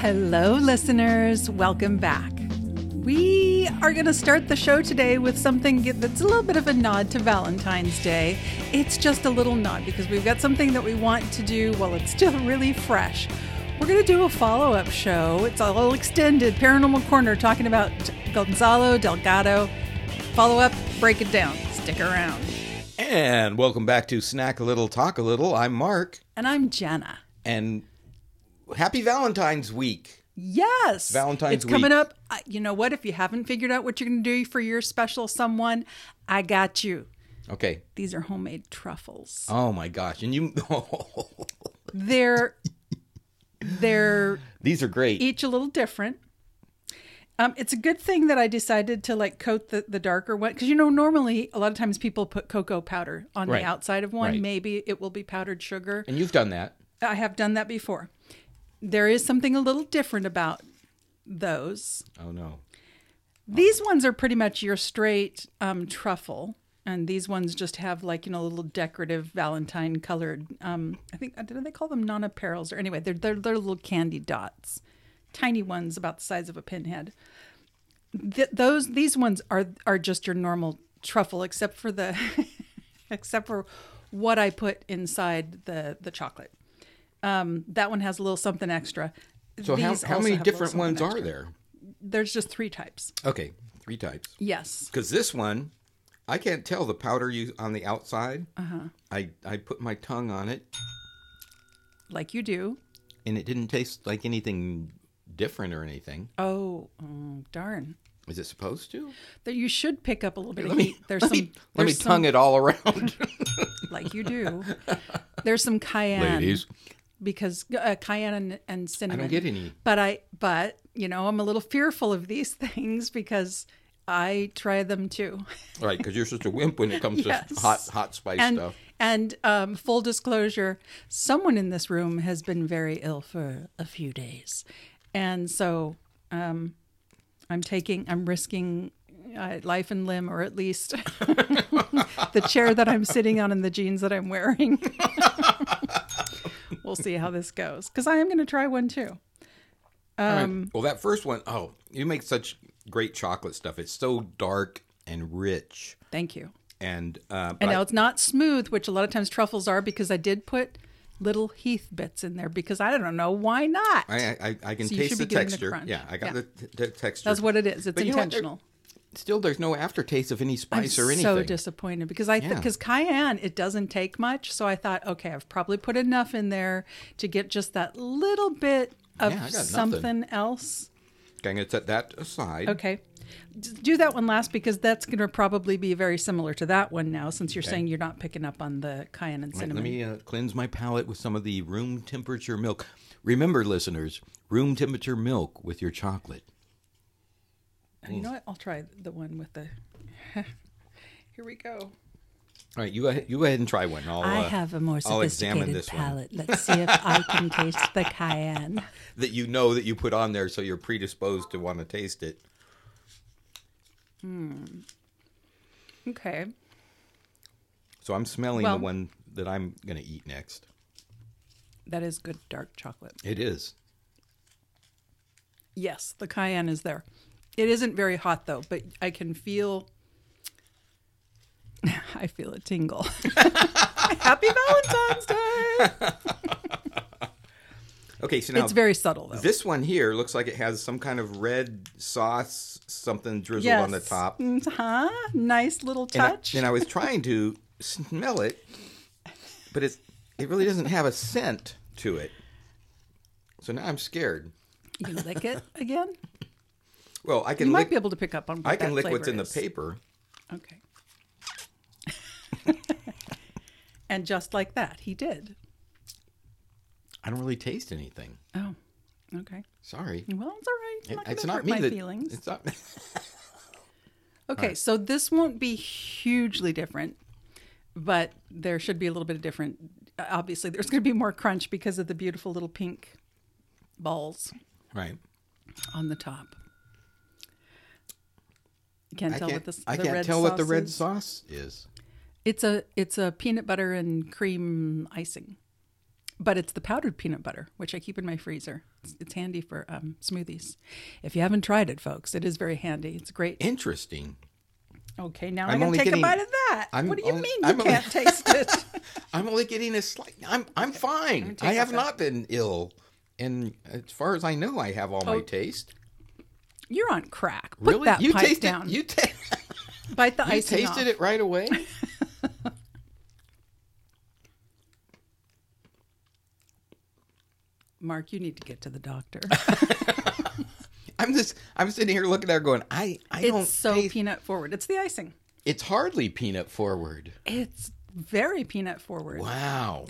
Hello, listeners. Welcome back. We are going to start the show today with something that's a little bit of a nod to Valentine's Day. It's just a little nod because we've got something that we want to do while it's still really fresh. We're going to do a follow up show. It's a little extended Paranormal Corner talking about Gonzalo Delgado. Follow up, break it down. Stick around. And welcome back to Snack a Little, Talk a Little. I'm Mark. And I'm Jana. And happy Valentine's Week. Yes. Valentine's it's coming week. up. You know what? If you haven't figured out what you're going to do for your special someone, I got you. Okay. These are homemade truffles. Oh my gosh. And you, They're they're these are great. each a little different. Um, it's a good thing that I decided to like coat the, the darker one because you know normally a lot of times people put cocoa powder on Right. the outside of one. Right. Maybe it will be powdered sugar. And you've done that. I have done that before. There is something a little different about those. Oh no. These ones are pretty much your straight um, truffle, and these ones just have like you know little decorative Valentine colored. Um, I think did they call them nonpareils or anyway? They're they're, they're little candy dots, tiny ones about the size of a pinhead. Th- those these ones are are just your normal truffle, except for the except for what I put inside the the chocolate. Um, that one has a little something extra. So how, These how also many have a little different something ones are there? There's just three types. Okay. Three types. Yes. Because this one, I can't tell the powder you on the outside. Uh-huh. I, I put my tongue on it like you do. and it didn't taste like anything different or anything. Oh, oh, darn! Is it supposed to? That you should pick up a little bit Let of me, heat. There's let some. me, let me there's tongue some, it all around. like you do. There's some cayenne, Ladies. Because uh, cayenne and, and cinnamon. I don't get any. But I, but you know, I'm a little fearful of these things because I try them too. Right, because you're such a wimp when it comes Yes. to hot hot spice and stuff. and um, full disclosure, someone in this room has been very ill for a few days, and so um, I'm taking, I'm risking uh, life and limb, or at least the chair that I'm sitting on and the jeans that I'm wearing. We'll see how this goes because I am going to try one too. All right. Um, Well, that first one, oh, you make such great chocolate stuff. It's so dark and rich, Thank you. and uh, And now I- it's not smooth, which a lot of times truffles are, because I did put little Heath bits in there because I don't know why not. I, I, I can So taste the getting the texture. yeah, I got Yeah. the, t- the texture. That's what it is. It's But intentional. Still, there's no aftertaste of any I'm spice or anything. so disappointed because I Yeah. because cayenne it doesn't take much, so I thought okay, I've probably put enough in there to get just that little bit of Yeah, something else. Okay, I'm going to set that aside. Okay. Do that one last because that's going to probably be very similar to that one now, since you're Okay. saying you're not picking up on the cayenne and Right, cinnamon. let me uh, cleanse my palate with some of the room temperature milk. Remember, listeners, room temperature milk with your chocolate. And you know what? I'll try the one with the. Here we go. All right, you go ahead, you go ahead and try one. I'll, I uh, have a more I'll examine sophisticated this one. Let's see if I can taste the cayenne. that you know that you put on there, so you're predisposed to want to taste it. Hmm. Okay. So I'm smelling Well- the one that I'm going to eat next. That is good dark chocolate. It is. Yes, the cayenne is there. It isn't very hot though, but I can feel I feel a tingle. Happy Valentine's Day. Okay, so now it's very subtle though. this one here looks like it has some kind of red sauce, something drizzled on the top. Mm, huh? Nice little And I, touch. and I was trying to smell it, but it's it really doesn't have a scent to it. So now I'm scared. you lick it again? Well, I can. You can might be able to pick up on I can lick what's in the paper. Okay. and just like that, he did. I don't really taste anything. Oh, okay. Sorry. Well, it's all right. I'm It- not it's not hurt me my that. feelings. It's not. Okay, so this won't be hugely different, but there should be a little bit of different. Obviously, there's going to be more crunch because of the beautiful little pink balls right. on the top. You can't I tell can't, what this. I the can't red tell what the red is. sauce is. It's a it's a peanut butter and cream icing. but it's the powdered peanut butter, which I keep in my freezer. It's, it's handy for um, smoothies. If you haven't tried it, folks, it is very handy. It's great. Interesting. Okay, now I'm I'm, gonna take getting- a bite of that. I'm what do you only- mean you I'm can't taste it? I'm only getting a slight. I'm I'm fine. I have not been ill, and as far as I know, I have all my Oh, taste. You're on crack. Put Really, that you pipe tasted down. you ta- Bite the you tasted off. it right away. Mark, you need to get to the doctor. I'm just I'm sitting here looking at her going, I I don't it's so taste. peanut forward. It's the icing. It's hardly peanut forward. It's very peanut forward. Wow.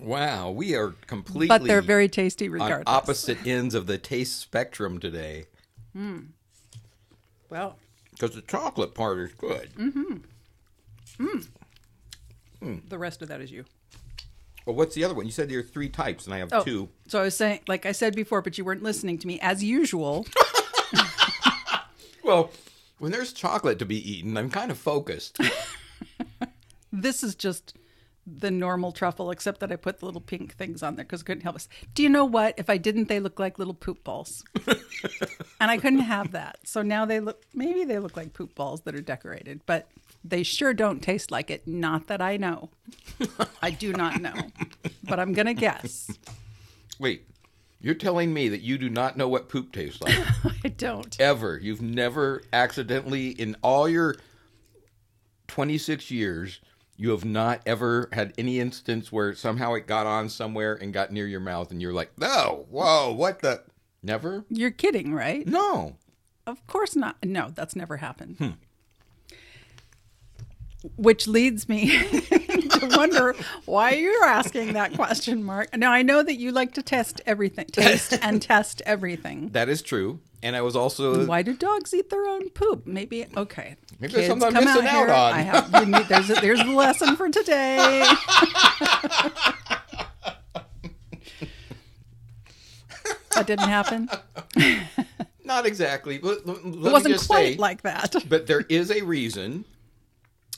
wow, we are completely But they're very tasty on regardless. opposite ends of the taste spectrum today. Well, Because the chocolate part is good. Mm-hmm. Mm. Mm. The rest of that is you. Well, what's the other one? You said there are three types, and I have Oh, two. so I was saying, like I said before, but you weren't listening to me. As usual, Well, when there's chocolate to be eaten, I'm kind of focused. this is just the normal truffle, except that I put the little pink things on there because I couldn't help us. Do you know what? If I didn't, they look like little poop balls, and I couldn't have that. So now they look. Maybe they look like poop balls that are decorated, but they sure don't taste like it. Not that I know. I do not know, but I'm gonna guess. Wait, you're telling me that you do not know what poop tastes like? I don't. Ever. You've never accidentally, in all your 26 years, you have not ever had any instance where somehow it got on somewhere and got near your mouth and you're like, no, whoa, what the? Never? You're kidding, right? No. Of course not. No, that's never happened. Hmm. Which leads me to wonder why you're asking that question, Mark. Now I know that you like to test everything, taste and test everything. That is true. And I was also. Why do dogs eat their own poop? Maybe okay. Maybe there's something I'm missing out here. on. I have. Need, there's a, there's the lesson for today. that didn't happen. Not exactly. Let It wasn't quite say, like that. But there is a reason,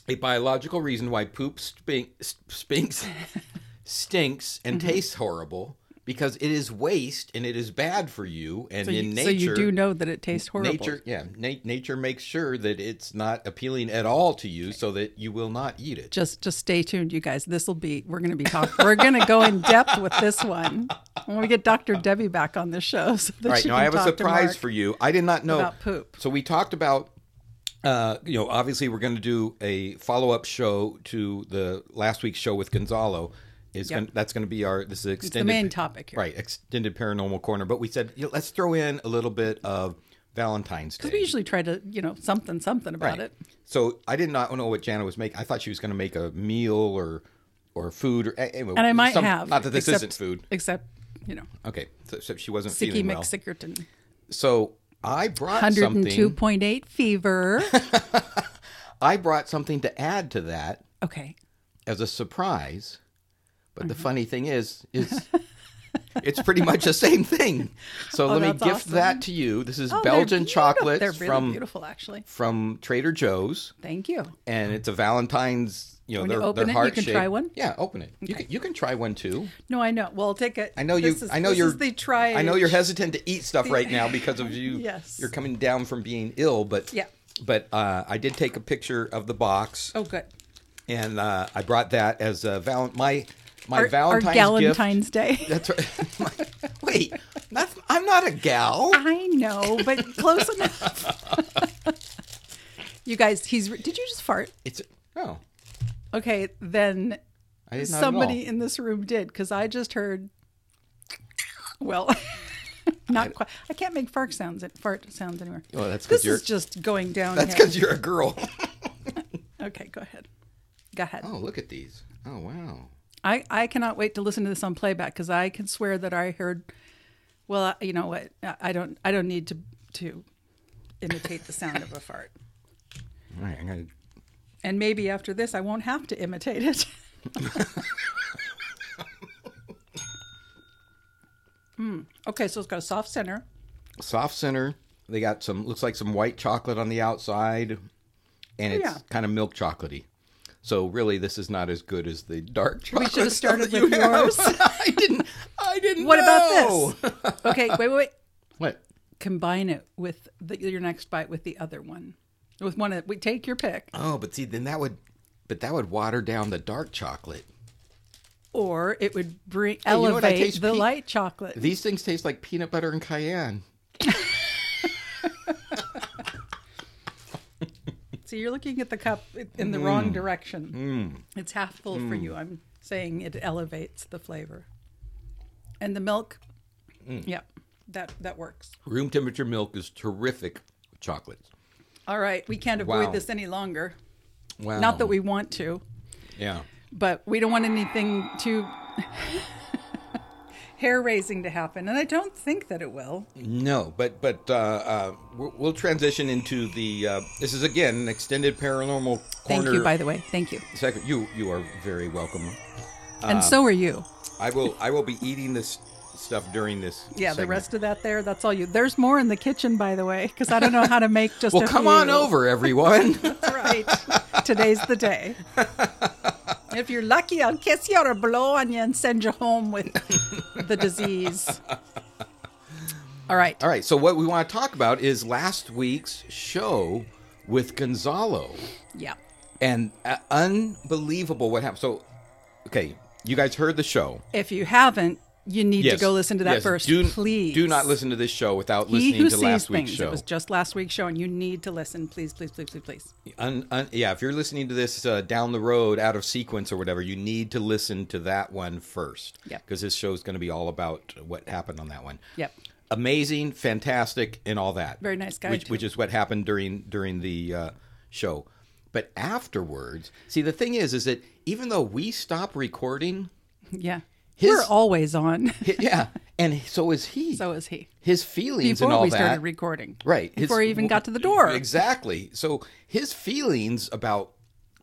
a biological reason why poop spink, spinks, stinks and Mm-hmm. tastes horrible because it is waste and it is bad for you. And So in you, nature, so you do know that it tastes horrible. nature, yeah, na- nature makes sure that it's not appealing at all to you, so that you will not eat it. just just stay tuned you guys this will be we're going to be talking we're going to go in depth with this one when we get dr debbie back on the show so right, now I have a surprise for you. I did not know about poop. So we talked about, uh, you know, obviously we're going to do a follow up show to the last week's show with Gonzalo. Is Yep. gonna, that's going to be our this is extended main topic here. right? Extended paranormal corner. But we said you know, let's throw in a little bit of Valentine's Day. because we usually try to you know something something about Right. it So I did not know what Jana was making. I thought she was going to make a meal or or food or anyway, and i might some- have Not that this except, isn't food. except you know Okay, so, so she wasn't sicky feeling well. mcsickerton So I brought 102.8 fever I brought something to add to that okay as a surprise. But Mm-hmm. the funny thing is, is it's pretty much the same thing. So let me Oh, gift awesome. that to you. This is Oh, Belgian chocolate they're really from beautiful actually from Trader Joe's, thank you and it's a Valentine's. You know, When they're, you open they're it, you can shaped. try one? Yeah, open it. You can you can try one too. no i know well take it I know you. is, I know you're. the try I know you're hesitant to eat stuff right now because of you. Yes. You're coming down from being ill, but Yeah. But uh, I did take a picture of the box. oh good and uh, I brought that as a val- my my our, our Valentine's gift. galentine's day That's right. Wait, that's, I'm not a gal. I know, but close enough. you guys, he's. Did you just fart? It's oh, Okay, then I somebody in this room did because I just heard. Well, not quite. I can't make fart sounds. Fart sounds anywhere. Well, that's this you're- is just going down. That's because you're a girl. Okay, go ahead. Go ahead. oh, look at these. Oh wow. I, I cannot wait to listen to this on playback because I can swear that I heard. Well, you know what? I- I don't. I don't need to to imitate the sound of a fart. All right, I'm gonna. And maybe after this, I won't have to imitate it. Mm. Okay, so it's got a soft center. Soft center. They got some. Looks like some white chocolate on the outside, and it's Oh, yeah. kind of milk chocolatey. So really, this is not as good as the dark chocolate. We should have started with you yours. I didn't. I didn't. What know. about this? Okay, wait, wait, wait. What? Combine it with the, your next bite with the other one. With one of we take your pick. Oh, but see, then that would, but that would water down the dark chocolate. Or it would bring you know what? I elevate taste the pe- light chocolate. These things taste like peanut butter and cayenne. See, you're looking at the cup in the Mm. wrong direction. It's half full for you. I'm saying it elevates the flavor. And the milk, Mm. yeah, that that works. Room temperature milk is terrific chocolates. All right, we can't avoid Wow. this any longer. Wow. Not that we want to, Yeah. but we don't want anything too hair raising to happen, and I don't think that it will. No, but but uh, uh, we'll transition into the. Uh, this is again an extended paranormal corner. Thank you, by the way. Thank you, Second, you you are very welcome. and so are you. I will I will be eating this stuff during this. Yeah, the rest of that there, that's all you. There's more in the kitchen, by the way, because I don't know how to make just. Well, come few. on over, everyone. That's right. Today's the day. If you're lucky, I'll kiss you or blow on you and send you home with the disease. All right. All right. So what we want to talk about is last week's show with Gonzalo, Yeah. and uh, unbelievable what happened. So, okay, you guys heard the show. If you haven't, you need to go listen to that Yes. first, Do, please. do not listen to this show without He listening to last week's things. show. It was just last week's show, and you need to listen. Please, please, please, please, please. Un, un, yeah, if you're listening to this uh, down the road, out of sequence or whatever, you need to listen to that one first. Yep. Because this show is going to be all about what happened on that one. Yep. Amazing, fantastic, and all that. Very nice guy, Which, which is what happened during during the uh, show. But afterwards, see, the thing is, is that even though we stop recording, Yeah. His- We're always on. yeah, and so is he. so is he. his feelings Before and all we that. started recording. Right. his- Before he even got to the door. Exactly. So his feelings about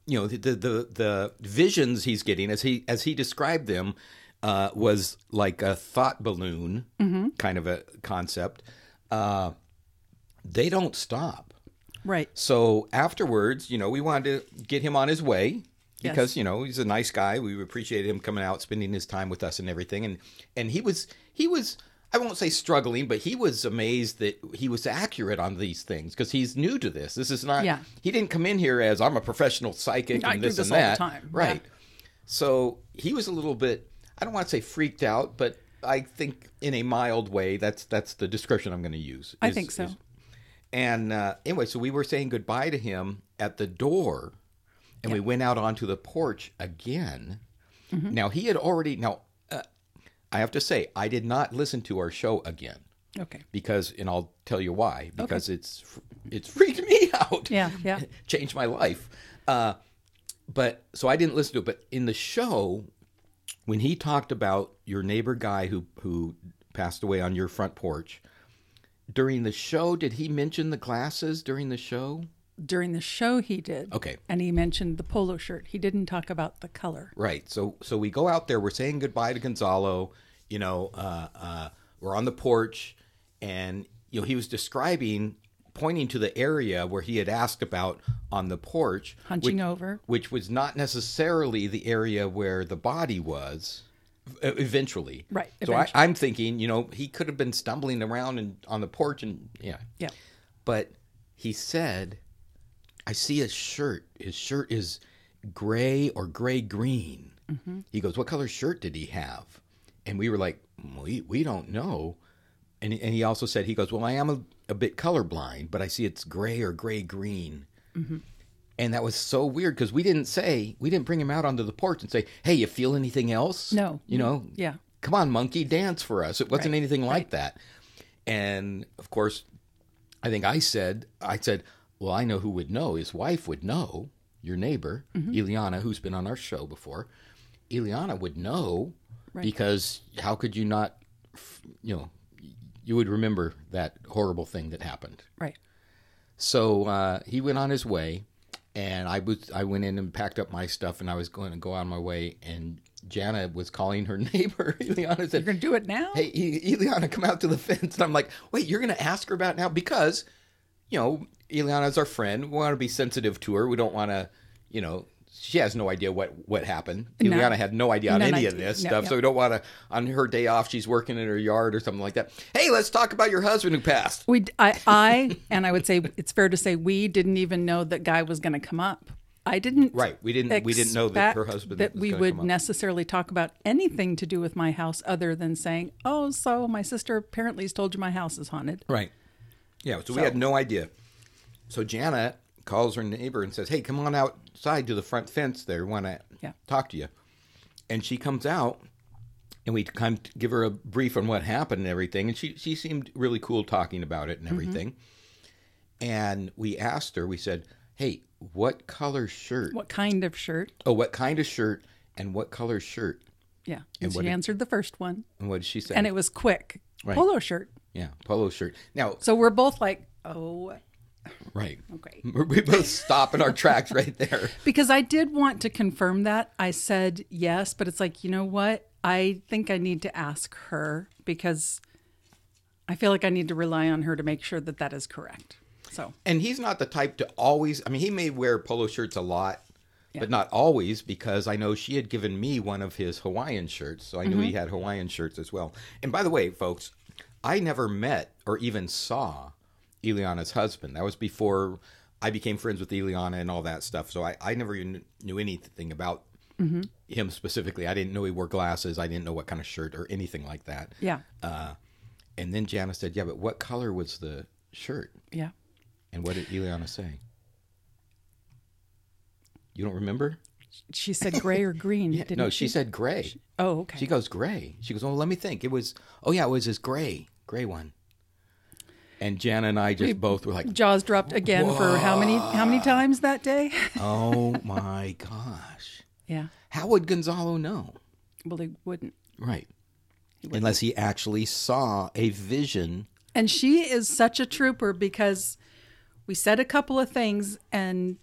you know the the the, the visions he's getting as he as he described them uh, was like a thought balloon Mm-hmm. kind of a concept. Uh, they don't stop. Right. So afterwards, you know, we wanted to get him on his way Yes. because you know he's a nice guy. We appreciated him coming out, spending his time with us, and everything. And and he was he was I won't say struggling, but he was amazed that he was accurate on these things because he's new to this. This is not. Yeah. He didn't come in here as I'm a professional psychic I and this, this and all the that. time. Right. Yeah. So he was a little bit. I don't want to say freaked out, but I think in a mild way. That's that's the description I'm going to use. I think so. is- and uh, anyway, so we were saying goodbye to him at the door, and we went out onto the porch again. Mm-hmm. Now he had already. Now uh, I have to say, I did not listen to our show again Okay. because, and I'll tell you why. Because it's it's freaked me out. Yeah, yeah. changed my life. Uh, but so I didn't listen to it. But in the show, when he talked about your neighbor guy who who passed away on your front porch during the show, did he mention the glasses during the show? During the show, he did. Okay. And he mentioned the polo shirt. He didn't talk about the color. Right. So so we go out there. We're saying goodbye to Gonzalo. You know, uh, uh, we're on the porch, and you know he was describing, pointing to the area where he had asked about on the porch, Hunching which, over. which was not necessarily the area where the body was. Eventually, Right, So I, I'm thinking, you know, he could have been stumbling around and on the porch, and yeah, Yeah. but he said, I see a shirt. His shirt is gray or gray green. Mm-hmm. He goes, What color shirt did he have? And we were like, We, we don't know. And, and he also said, He goes, Well, I am a, a bit colorblind, but I see it's gray or gray green. Mm-hmm. And that was so weird because we didn't say, we didn't bring him out onto the porch and say, Hey, you feel anything else? No. You know, Yeah. come on, monkey, dance for us. It wasn't Right, anything like that. And of course, I think I said, I said, well, I know who would know. His wife would know. Your neighbor, Mm-hmm. Ileana, who's been on our show before, Ileana would know Right. because how could you not, you know, you would remember that horrible thing that happened. Right. So uh, he went on his way, and I was I went in and packed up my stuff, and I was going to go on my way, and Jana was calling her neighbor. Ileana said, You're going to do it now? "Hey, Ileana, come out to the fence." And I'm like, "Wait, you're going to ask her about it now because, you know, Ileana's our friend. We want to be sensitive to her. We don't want to, you know, she has no idea what what happened. Ileana had no idea on None any of this No, stuff, so we don't want to. On her day off, she's working in her yard or something like that. Hey, let's talk about your husband who passed. We, I, I, and I would say it's fair to say we didn't even know that guy was going to come up. I didn't. Right, we didn't- we didn't know that her husband that was we would come up. necessarily talk about anything to do with my house other than saying, "Oh, so my sister apparently has told you my house is haunted." Right. Yeah. So, we had no idea. So Jana calls her neighbor and says, "Hey, come on outside to the front fence. There, want to Yeah. talk to you." And she comes out, and we kind of give her a brief on what happened and everything. And she she seemed really cool talking about it and Mm-hmm. everything. And we asked her. We said, "Hey, what color shirt? What kind of shirt? Oh, what kind of shirt? And what color shirt?" Yeah, And and she did- answered the first one, And what did she say? and it was quick. Right. Polo shirt. yeah, polo shirt. Now, So we're both like, "Oh, right. okay." We both stop in our tracks right there. Because I did want to confirm that. I said yes, but it's like, you know what? I think I need to ask her because I feel like I need to rely on her to make sure that that is correct. So, And he's not the type to always. I mean, he may wear polo shirts a lot, but not always because I know she had given me one of his Hawaiian shirts, so I knew he mm-hmm. had Hawaiian shirts as well. And by the way, folks, I never met or even saw Ileana's husband. That was before I became friends with Ileana and all that stuff. So I, I never even knew anything about him specifically. I didn't know he wore glasses. I didn't know what kind of shirt or anything like that. yeah. Uh, and then Jana said, "Yeah, but what color was the shirt?" Yeah. And what did Ileana say? You don't remember? She said gray or green, didn't no, she? she said gray. Oh, okay. She goes gray. She goes, oh, let me think. It was, oh yeah, it was this gray, gray one. And Jana and I just both were like, Jaws dropped again for how many how many times that day? oh my gosh. yeah. How would Gonzalo know? Well, he wouldn't. Right. Unless he actually saw a vision. And she is such a trooper because we said a couple of things and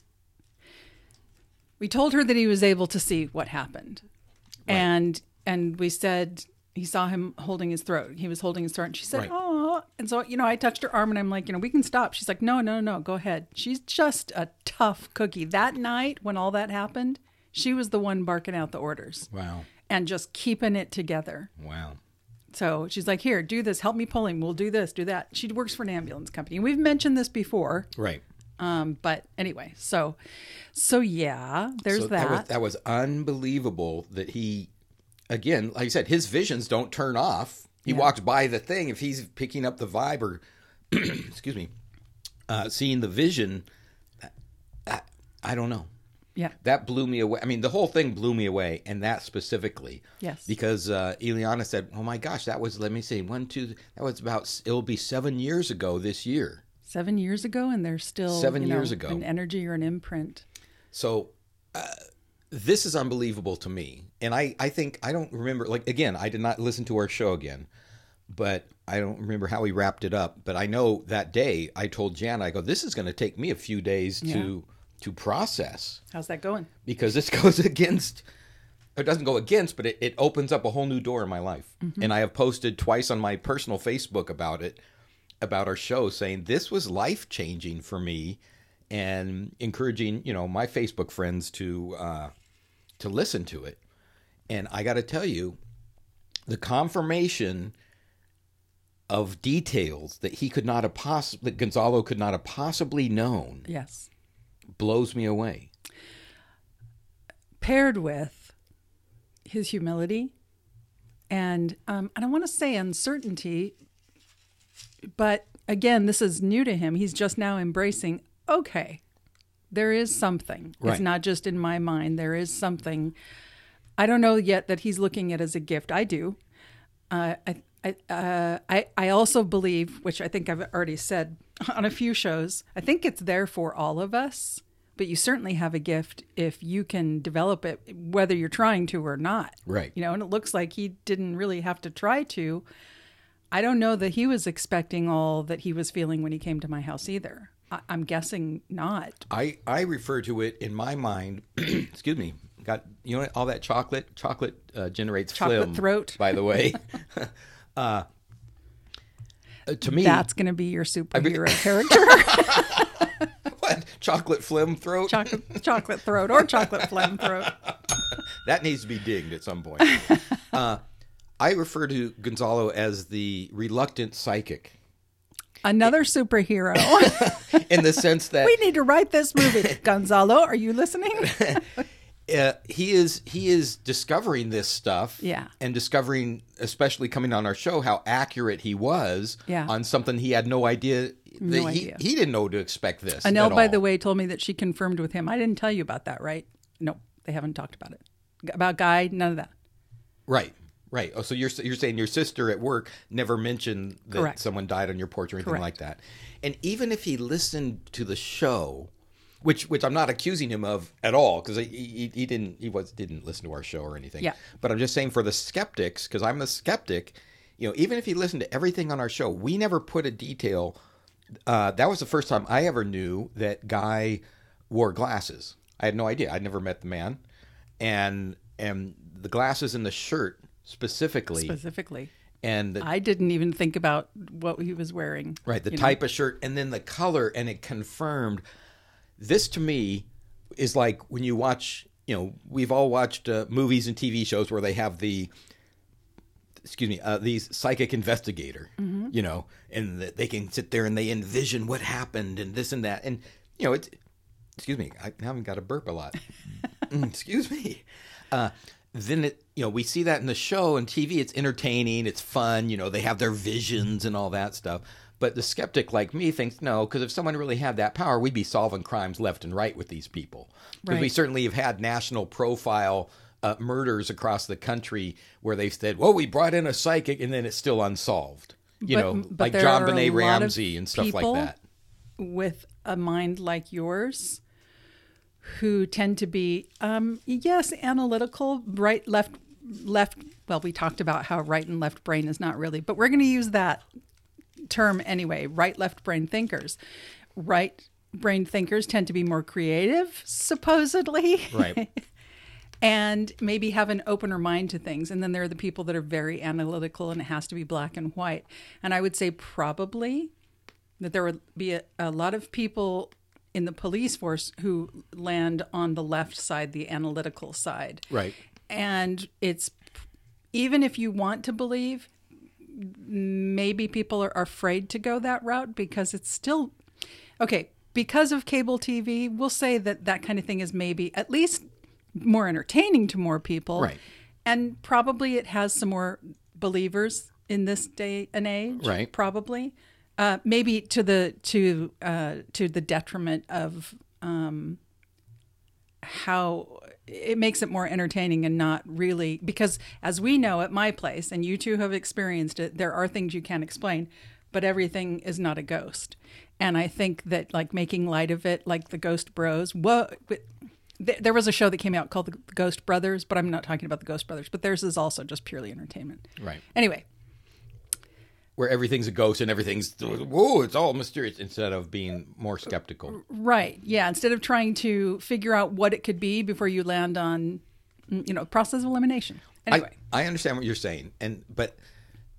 we told her that he was able to see what happened. And and we said he saw him holding his throat. He was holding his throat and she said, Right. "Oh." And so, you know, I touched her arm and I'm like, "You know, we can stop." She's like, "No, no, no, go ahead." She's just a tough cookie. That night when all that happened, she was the one barking out the orders Wow. and just keeping it together. Wow. So she's like, "Here, do this. Help me pull him. We'll do this, do that." She works for an ambulance company. We've mentioned this before, Right. um, but anyway, so so yeah, there's So that. was, that was unbelievable that he, again, like I said, his visions don't turn off. He walks by the thing. If he's picking up the vibe or, excuse me, uh, seeing the vision, I, I don't know. yeah, That blew me away. I mean, the whole thing blew me away, and that specifically. Yes. Because uh, Ileana said, "Oh my gosh, that was let me see, one, two. That was about. It'll be seven years ago this year. seven years ago, and there's still Seven you know, years ago. an energy or an imprint. So uh, this is unbelievable to me. And I, I think, I don't remember, like, again, I did not listen to our show again, but I don't remember how we wrapped it up. But I know that day I told Jan, I go, this is going to take me a few days to to process How's that going? because this goes against, it doesn't go against, but it, it opens up a whole new door in my life. Mm-hmm. And I have posted twice on my personal Facebook about it, about our show, saying this was life changing for me and encouraging, you know, my Facebook friends to, uh, to listen to it. And I got to tell you, the confirmation of details that he could not have possibly, that Gonzalo could not have possibly known Yes, blows me away. paired with his humility, and um, and I want to say uncertainty, but again, this is new to him. He's just now embracing. Okay, there is something. Right. It's not just in my mind. There is something. I don't know yet that he's looking at as a gift. I do. Uh, I, I, uh, I, I also believe, which I think I've already said on a few shows, I think it's there for all of us. But you certainly have a gift if you can develop it, whether you're trying to or not. Right. You know, and it looks like he didn't really have to try to. I don't know that he was expecting all that he was feeling when he came to my house either. I, I'm guessing not. I, I refer to it in my mind. excuse me. Got you know all that chocolate. Chocolate uh, generates Chocolate phlegm, throat. By the way, uh, uh, to me, That's going to be your superhero character. what? Chocolate phlegm throat? chocolate chocolate throat or chocolate phlegm throat. that needs to be digged at some point. uh, I refer to Gonzalo as the reluctant psychic Another superhero. in the sense that we need to write this movie. Gonzalo, are you listening? uh, he is he is discovering this stuff Yeah. and discovering especially coming on our show how accurate he was Yeah. on something he had no idea No he, idea. he didn't know to expect this Anel, by all. the way, told me that she confirmed with him. I didn't tell you about that, right? No, they haven't talked about it. About Guy, none of that. right right oh so you're you're saying your sister at work never mentioned that Correct. someone died on your porch or anything Correct. like that and even if he listened to the show which which I'm not accusing him of at all because he, he, he didn't he was didn't listen to our show or anything. Yeah. But I'm just saying for the skeptics because I'm a skeptic. You know, even if he listened to everything on our show, we never put a detail. Uh, that was the first time I ever knew that Guy wore glasses. I had no idea. I'd never met the man, and and the glasses and the shirt specifically, Specifically, and the, I didn't even think about what he was wearing. Right, the you know? type of shirt and then the color, and it confirmed. This to me is like when you watch, you know, we've all watched uh, movies and TV shows where they have the, excuse me, uh, these psychic investigator, Mm-hmm. you know, and that they can sit there and they envision what happened and this and that, and you know, it's, excuse me, I haven't got a burp a lot. Mm, excuse me. Uh, then it, you know, we see that in the show and TV. It's entertaining, it's fun. You know, they have their visions and all that stuff. But the skeptic like me thinks no, because if someone really had that power, we'd be solving crimes left and right with these people. Because we certainly have had national profile uh, murders across the country where they've said, "Well, we brought in a psychic," and then it's still unsolved. You But- know, but like JonBenét Ramsey and stuff like that. with a mind like yours who tend to be um yes analytical right left left well we talked about how right and left brain is not really but we're going to use that term anyway right left brain thinkers right brain thinkers tend to be more creative supposedly Right. and maybe have an opener mind to things. And then there are the people that are very analytical and it has to be black and white. And I would say probably that there would be a, a lot of people in the police force who land on the left side, the analytical side. Right. And it's even if you want to believe, maybe people are afraid to go that route because it's still okay. Because of cable TV, we'll say that that kind of thing is maybe at least more entertaining to more people. Right. And probably it has some more believers in this day and age. Right. Probably. Uh, maybe to the to uh, to the detriment of um, how it makes it more entertaining and not really because as we know at my place and you two have experienced it there are things you can't explain but everything is not a ghost and i think that like making light of it like the ghost bros what there was a show that came out called the ghost brothers but i'm not talking about the ghost brothers but theirs is also just purely entertainment Right. anyway Where everything's a ghost and everything's whoa, it's all mysterious instead of being more skeptical. Right. Yeah. Instead of trying to figure out what it could be before you land on, mm, you know, process of elimination. Anyway. I, I understand what you're saying, and but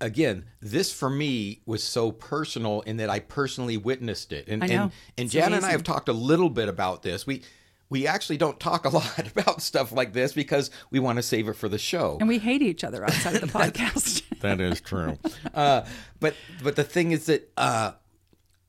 again, this for me was so personal in that I personally witnessed it, and I know. and, and Jan and I have talked a little bit about this. We we actually don't talk a lot about stuff like this because we want to save it for the show. and we hate each other outside of the podcast. That is true. uh, but but the thing is that uh,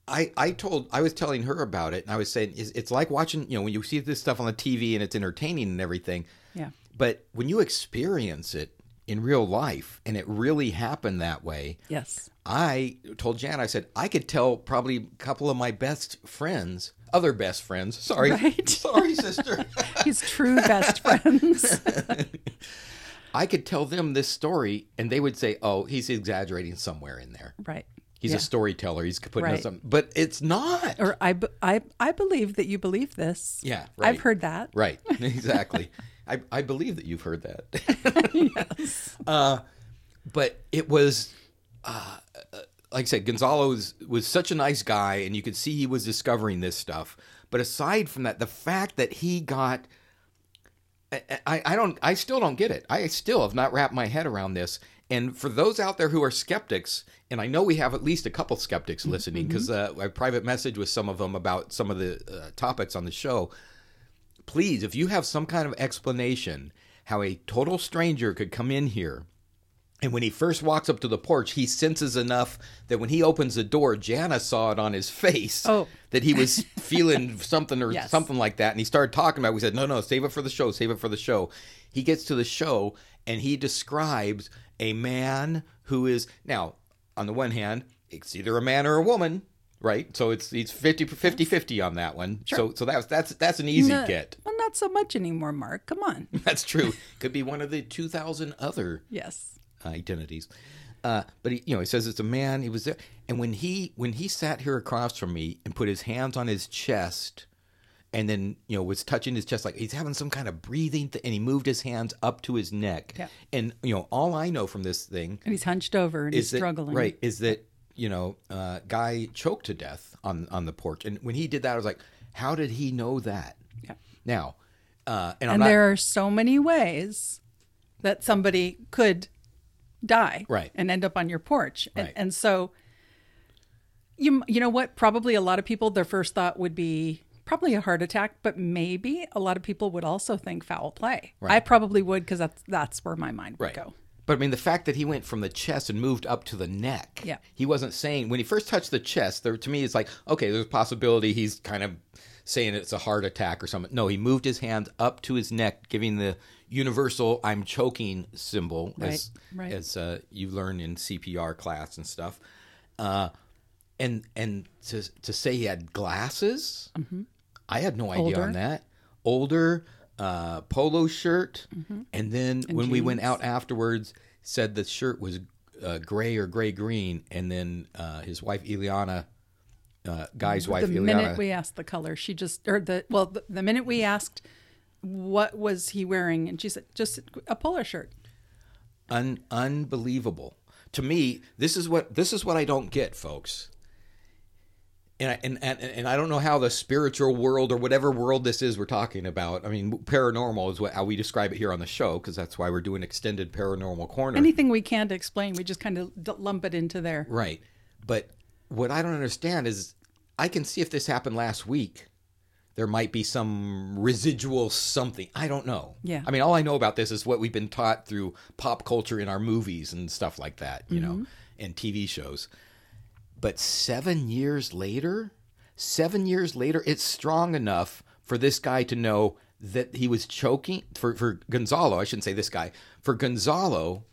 I I told I was telling her about it, and I was saying it's, it's like watching you know when you see this stuff on the TV and it's entertaining and everything. Yeah. But when you experience it in real life and it really happened that way, yes. I told Jan I said I could tell probably a couple of my best friends, other best friends. Sorry, Right. sorry, sister. His true best friends. I could tell them this story, and they would say, "Oh, he's exaggerating somewhere in there." right. He's Yeah. a storyteller. He's putting Right. something, but it's not. Or I, I, I believe that you believe this. yeah, right. I've heard that. Right, exactly. I, I believe that you've heard that. yes. Uh, but it was, uh, like I said, Gonzalo was, was such a nice guy, and you could see he was discovering this stuff. But aside from that, the fact that he got I, I don't I still don't get it. I still have not wrapped my head around this. And for those out there who are skeptics, and I know we have at least a couple skeptics listening because uh, I private message with some of them about some of the uh, topics on the show. Please, if you have some kind of explanation how a total stranger could come in here and when he first walks up to the porch, he senses enough that when he opens the door, Jana saw it on his face Oh. that he was feeling something or Yes. something like that. And he started talking about it. We said, no, no, save it for the show, save it for the show. He gets to the show and he describes a man who is, now, on the one hand, it's either a man or a woman, right? So it's it's 50 50 50 on that one. So so that's that's that's an easy No- get. Well, not so much anymore, Mark. Come on. That's true. Could be one of the 2000 other Yes. Identities. Uh, but he, you know, he says it's a man. He was there, and when he when he sat here across from me and put his hands on his chest, and then you know was touching his chest like he's having some kind of breathing, th- and he moved his hands up to his neck. Yeah. And you know, all I know from this thing And he's hunched over and he's that struggling. right is that you know, uh, guy choked to death on on the porch, and when he did that, I was like, how did he know that? Yeah. Now, uh, and And not there are so many ways that somebody could die Right. and end up on your porch. And, Right. and so you you know what? Probably a lot of people their first thought would be probably a heart attack, but maybe a lot of people would also think foul play. I probably would because that's that's where my mind would Right. go. But I mean, the fact that he went from the chest and moved up to the neck. Yeah. He wasn't saying when he first touched the chest. There, to me, it's like okay, there's a possibility he's kind of saying it's a heart attack or something. No, he moved his hands up to his neck, giving the universal "I'm choking" symbol, as Right, right. as uh, you learn in CPR class and stuff. Uh, and and to to say he had glasses, I had no idea Mm-hmm. Older. on that. Older, uh, polo shirt, Mm-hmm. and then when we went out afterwards, said the shirt was uh, gray or gray green, and then uh, his wife Ileana, uh, guy's wife the Ileana, minute we asked the color, she just or the well the, the minute we asked what was he wearing and she said just a polo shirt. un- unbelievable to me. This is what this is what I don't get, folks. And I, and, and and I don't know how the spiritual world or whatever world this is we're talking about. I mean, paranormal is what how we describe it here on the show because that's why we're doing extended paranormal corner. Anything we can't explain, we just kind of d- lump it into there. Right. But what I don't understand is I can see if this happened last week, there might be some residual something. I don't know. Yeah. I mean, all I know about this is what we've been taught through pop culture in our movies and stuff like that, you know, mm-hmm. and TV shows. But seven years later, seven years later, it's strong enough for this guy to know that he was choking for, for Gonzalo. I shouldn't say this guy for Gonzalo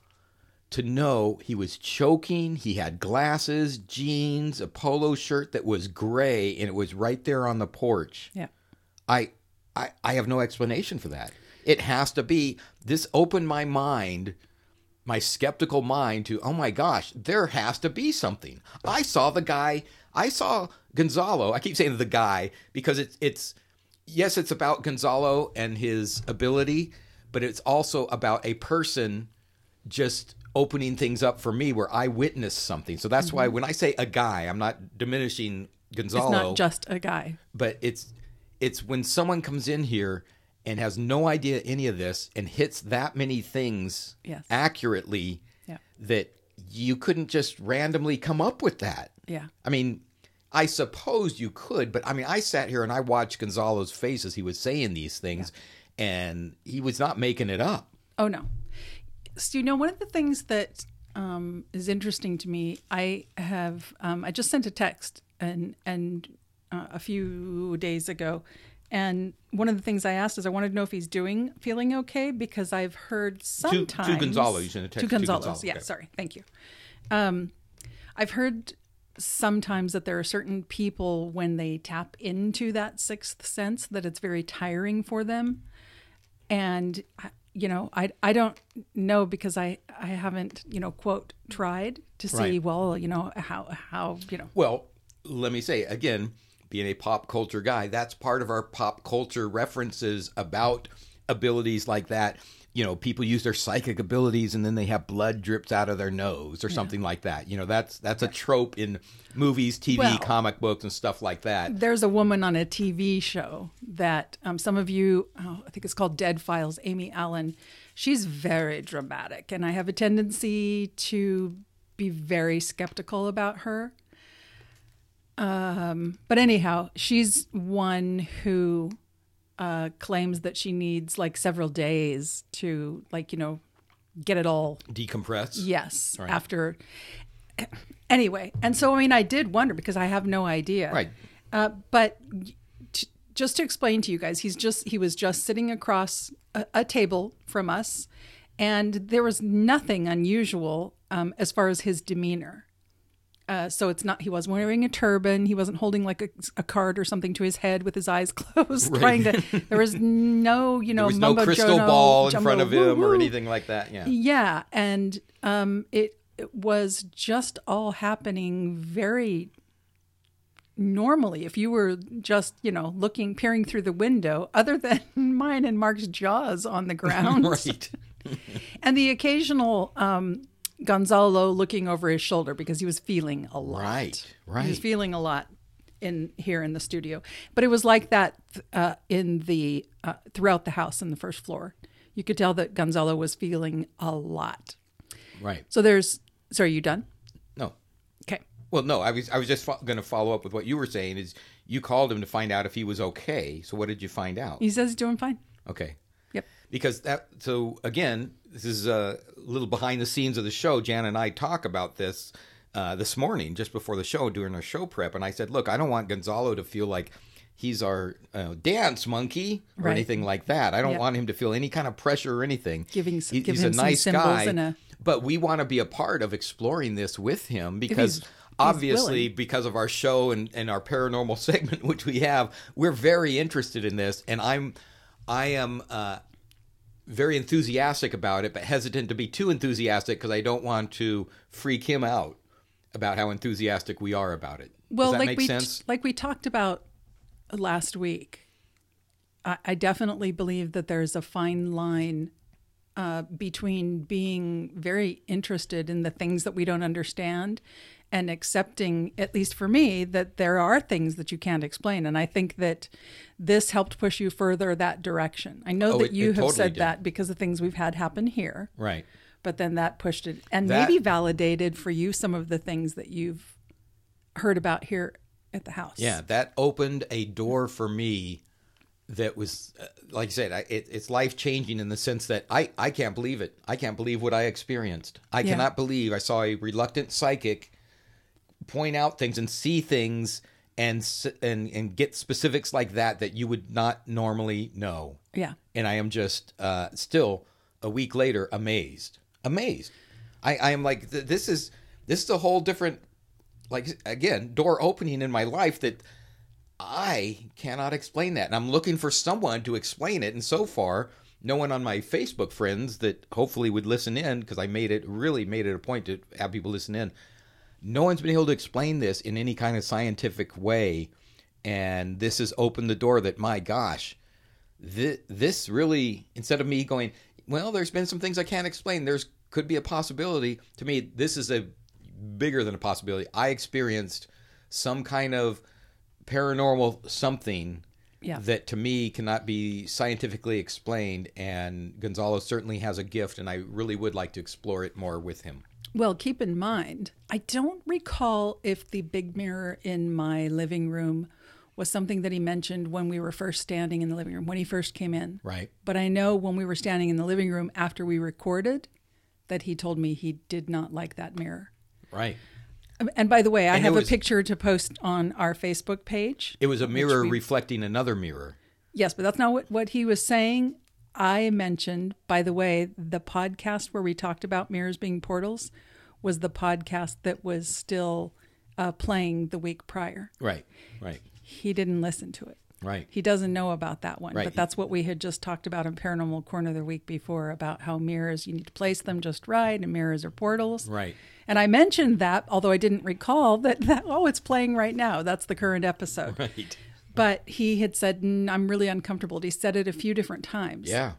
to know he was choking. He had glasses, jeans, a polo shirt that was gray, and it was right there on the porch. Yeah. I, I, I have no explanation for that. It has to be. This opened my mind, my skeptical mind to, oh my gosh, there has to be something. I saw the guy. I saw Gonzalo. I keep saying the guy because it's it's yes, it's about Gonzalo and his ability, but it's also about a person just opening things up for me where I witnessed something. So that's why mm-hmm. when I say a guy, I'm not diminishing Gonzalo It's not just a guy. but it's it's when someone comes in here and has no idea any of this and hits that many things Yes. accurately Yeah. that you couldn't just randomly come up with that. Yeah. I mean, I suppose you could, but I mean, I sat here and I watched Gonzalo's face as he was saying these things, and he was not making it up. Oh no. So you know one of the things that um, is interesting to me. I have um, I just sent a text and and uh, a few days ago, and one of the things I asked is I wanted to know if he's doing feeling okay because I've heard sometimes Gonzalo, you sent a text to to Gonzalo. Gonzalo, Yeah, okay. sorry, thank you. Um, I've heard sometimes that there are certain people when they tap into that sixth sense that it's very tiring for them and I- you know i i don't know because i i haven't you know quote tried to see Right. well you know how how you know Well, let me say again, being a pop culture guy, that's part of our pop culture references about abilities like that. You know, people use their psychic abilities and then they have blood drips out of their nose or something like that. You know, that's that's a trope in movies, TV, Well- comic books, and stuff like that. There's a woman on a TV show that um, some of you, oh, I think it's called Dead Files, Amy Allen. She's very dramatic, and I have a tendency to be very skeptical about her. Um, but anyhow, she's one who uh, claims that she needs like several days to, like, you know, get it all Decompress. Yes. Right. After. Anyway, and so I mean, I did wonder because I have no idea. Right. Uh, but t- just to explain to you guys, he's just he was just sitting across a, a table from us, and there was nothing unusual um, as far as his demeanor. Uh, so it's not he wasn't wearing a turban he wasn't holding like a, a card or something to his head with his eyes closed trying to there was no you know was no crystal jumbo- ball in jumbo front of him or woo-woo. anything like that. Yeah. Yeah, and um, it, it was just all happening very normally. If you were just, you know, looking, peering through the window, other than mine and Mark's jaws on the ground, right. and the occasional um, Gonzalo looking over his shoulder because he was feeling a lot. Right. right. He was feeling a lot in here in the studio, but it was like that uh, in the uh, throughout the house in the first floor. You could tell that Gonzalo was feeling a lot. Right. So there's. Sorry, you done? No. Okay. Well, no. I was I was just fo- going to follow up with what you were saying. Is you called him to find out if he was okay. So what did you find out? He says he's doing fine. Okay. Because that so again this is a little behind the scenes of the show. Jan and i talk about this uh, this morning just before the show during our show prep. And i said look i don't want gonzalo to feel like he's our uh, dance monkey or Right. anything like that. I don't Yep. want him to feel any kind of pressure or anything. Giving He- give he's him a nice guy a- but we want to be a part of exploring this with him because obviously because of our show and, and our paranormal segment which we have we're very interested in this. And i'm i am uh very enthusiastic about it, but hesitant to be too enthusiastic because I don't want to freak him out about how enthusiastic we are about it. Well, Does that like make we sense? like we talked about last week, I, I definitely believe that there's a fine line uh, between being very interested in the things that we don't understand and accepting, at least for me, that there are things that you can't explain. And I think that this helped push you further that direction. I know Oh, that it- you it have totally said did. that because of things we've had happen here. Right. but then that pushed it and That- maybe validated for you some of the things that you've heard about here at the house. Yeah, that opened a door for me that was, uh, like I said, I, it, it's life changing in the sense that I, I can't believe it. I can't believe what I experienced. I Yeah. cannot believe I saw a reluctant psychic point out things and see things and and and get specifics like that that you would not normally know. Yeah. and I am just uh, still a week later amazed, amazed. I, I am like th- this is this is a whole different, like again, door opening in my life that I cannot explain that, and I'm looking for someone to explain it. And so far, no one on my Facebook friends that hopefully would listen in because I made it really made it a point to have people listen in. No one's been able to explain this in any kind of scientific way, and this has opened the door that my gosh, this, this really instead of me going well there's been some things i can't explain there's could be a possibility. To me this is a bigger than a possibility. I experienced some kind of paranormal something Yeah. that to me cannot be scientifically explained and gonzalo certainly has a gift and i really would like to explore it more with him Well, keep in mind, I don't recall if the big mirror in my living room was something that he mentioned when we were first standing in the living room, when he first came in. right But I know when we were standing in the living room after we recorded that he told me he did not like that mirror. right um, And by the way, I And have was- a picture to post on our Facebook page. it was a mirror we- reflecting another mirror Yes, but that's not what, what he was saying. I mentioned, by the way, the podcast where we talked about mirrors being portals was the podcast that was still uh, playing the week prior. right right He didn't listen to it. right He doesn't know about that one. Right. But that's what we had just talked about in Paranormal Corner the week before about how mirrors, you need to place them just right, and mirrors are portals. right And I mentioned that, although I didn't recall that, that oh, it's playing right now. That's the current episode. right But he had said, "Mm, I'm really uncomfortable. He said it a few different times. yeah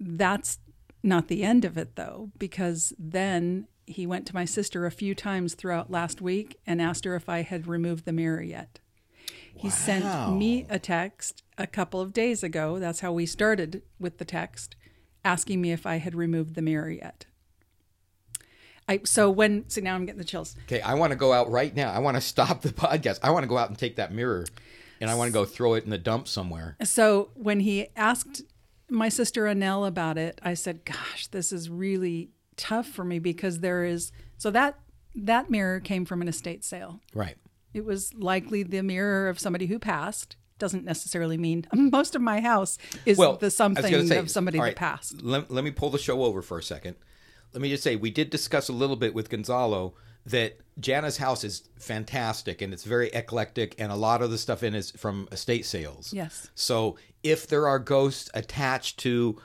that's not the end of it though, because then he went to my sister a few times throughout last week and asked her if I had removed the mirror yet. He sent me a text a couple of days ago. That's how we started with the text, asking me if I had removed the mirror yet. I so when see now I'm getting the chills. Okay, I want to go out right now. I want to stop the podcast. I want to go out and take that mirror and I want to go throw it in the dump somewhere. So when he asked my sister Annelle about it, I said, "Gosh, this is really tough for me because there is so that that mirror came from an estate sale. Right. It was likely the mirror of somebody who passed. Doesn't necessarily mean most of my house is Well, the something say, of somebody all that passed. Let, let me pull the show over for a second. Let me just say, we did discuss a little bit with Gonzalo that Jana's house is fantastic and it's very eclectic, and a lot of the stuff in is from estate sales. Yes. So if there are ghosts attached to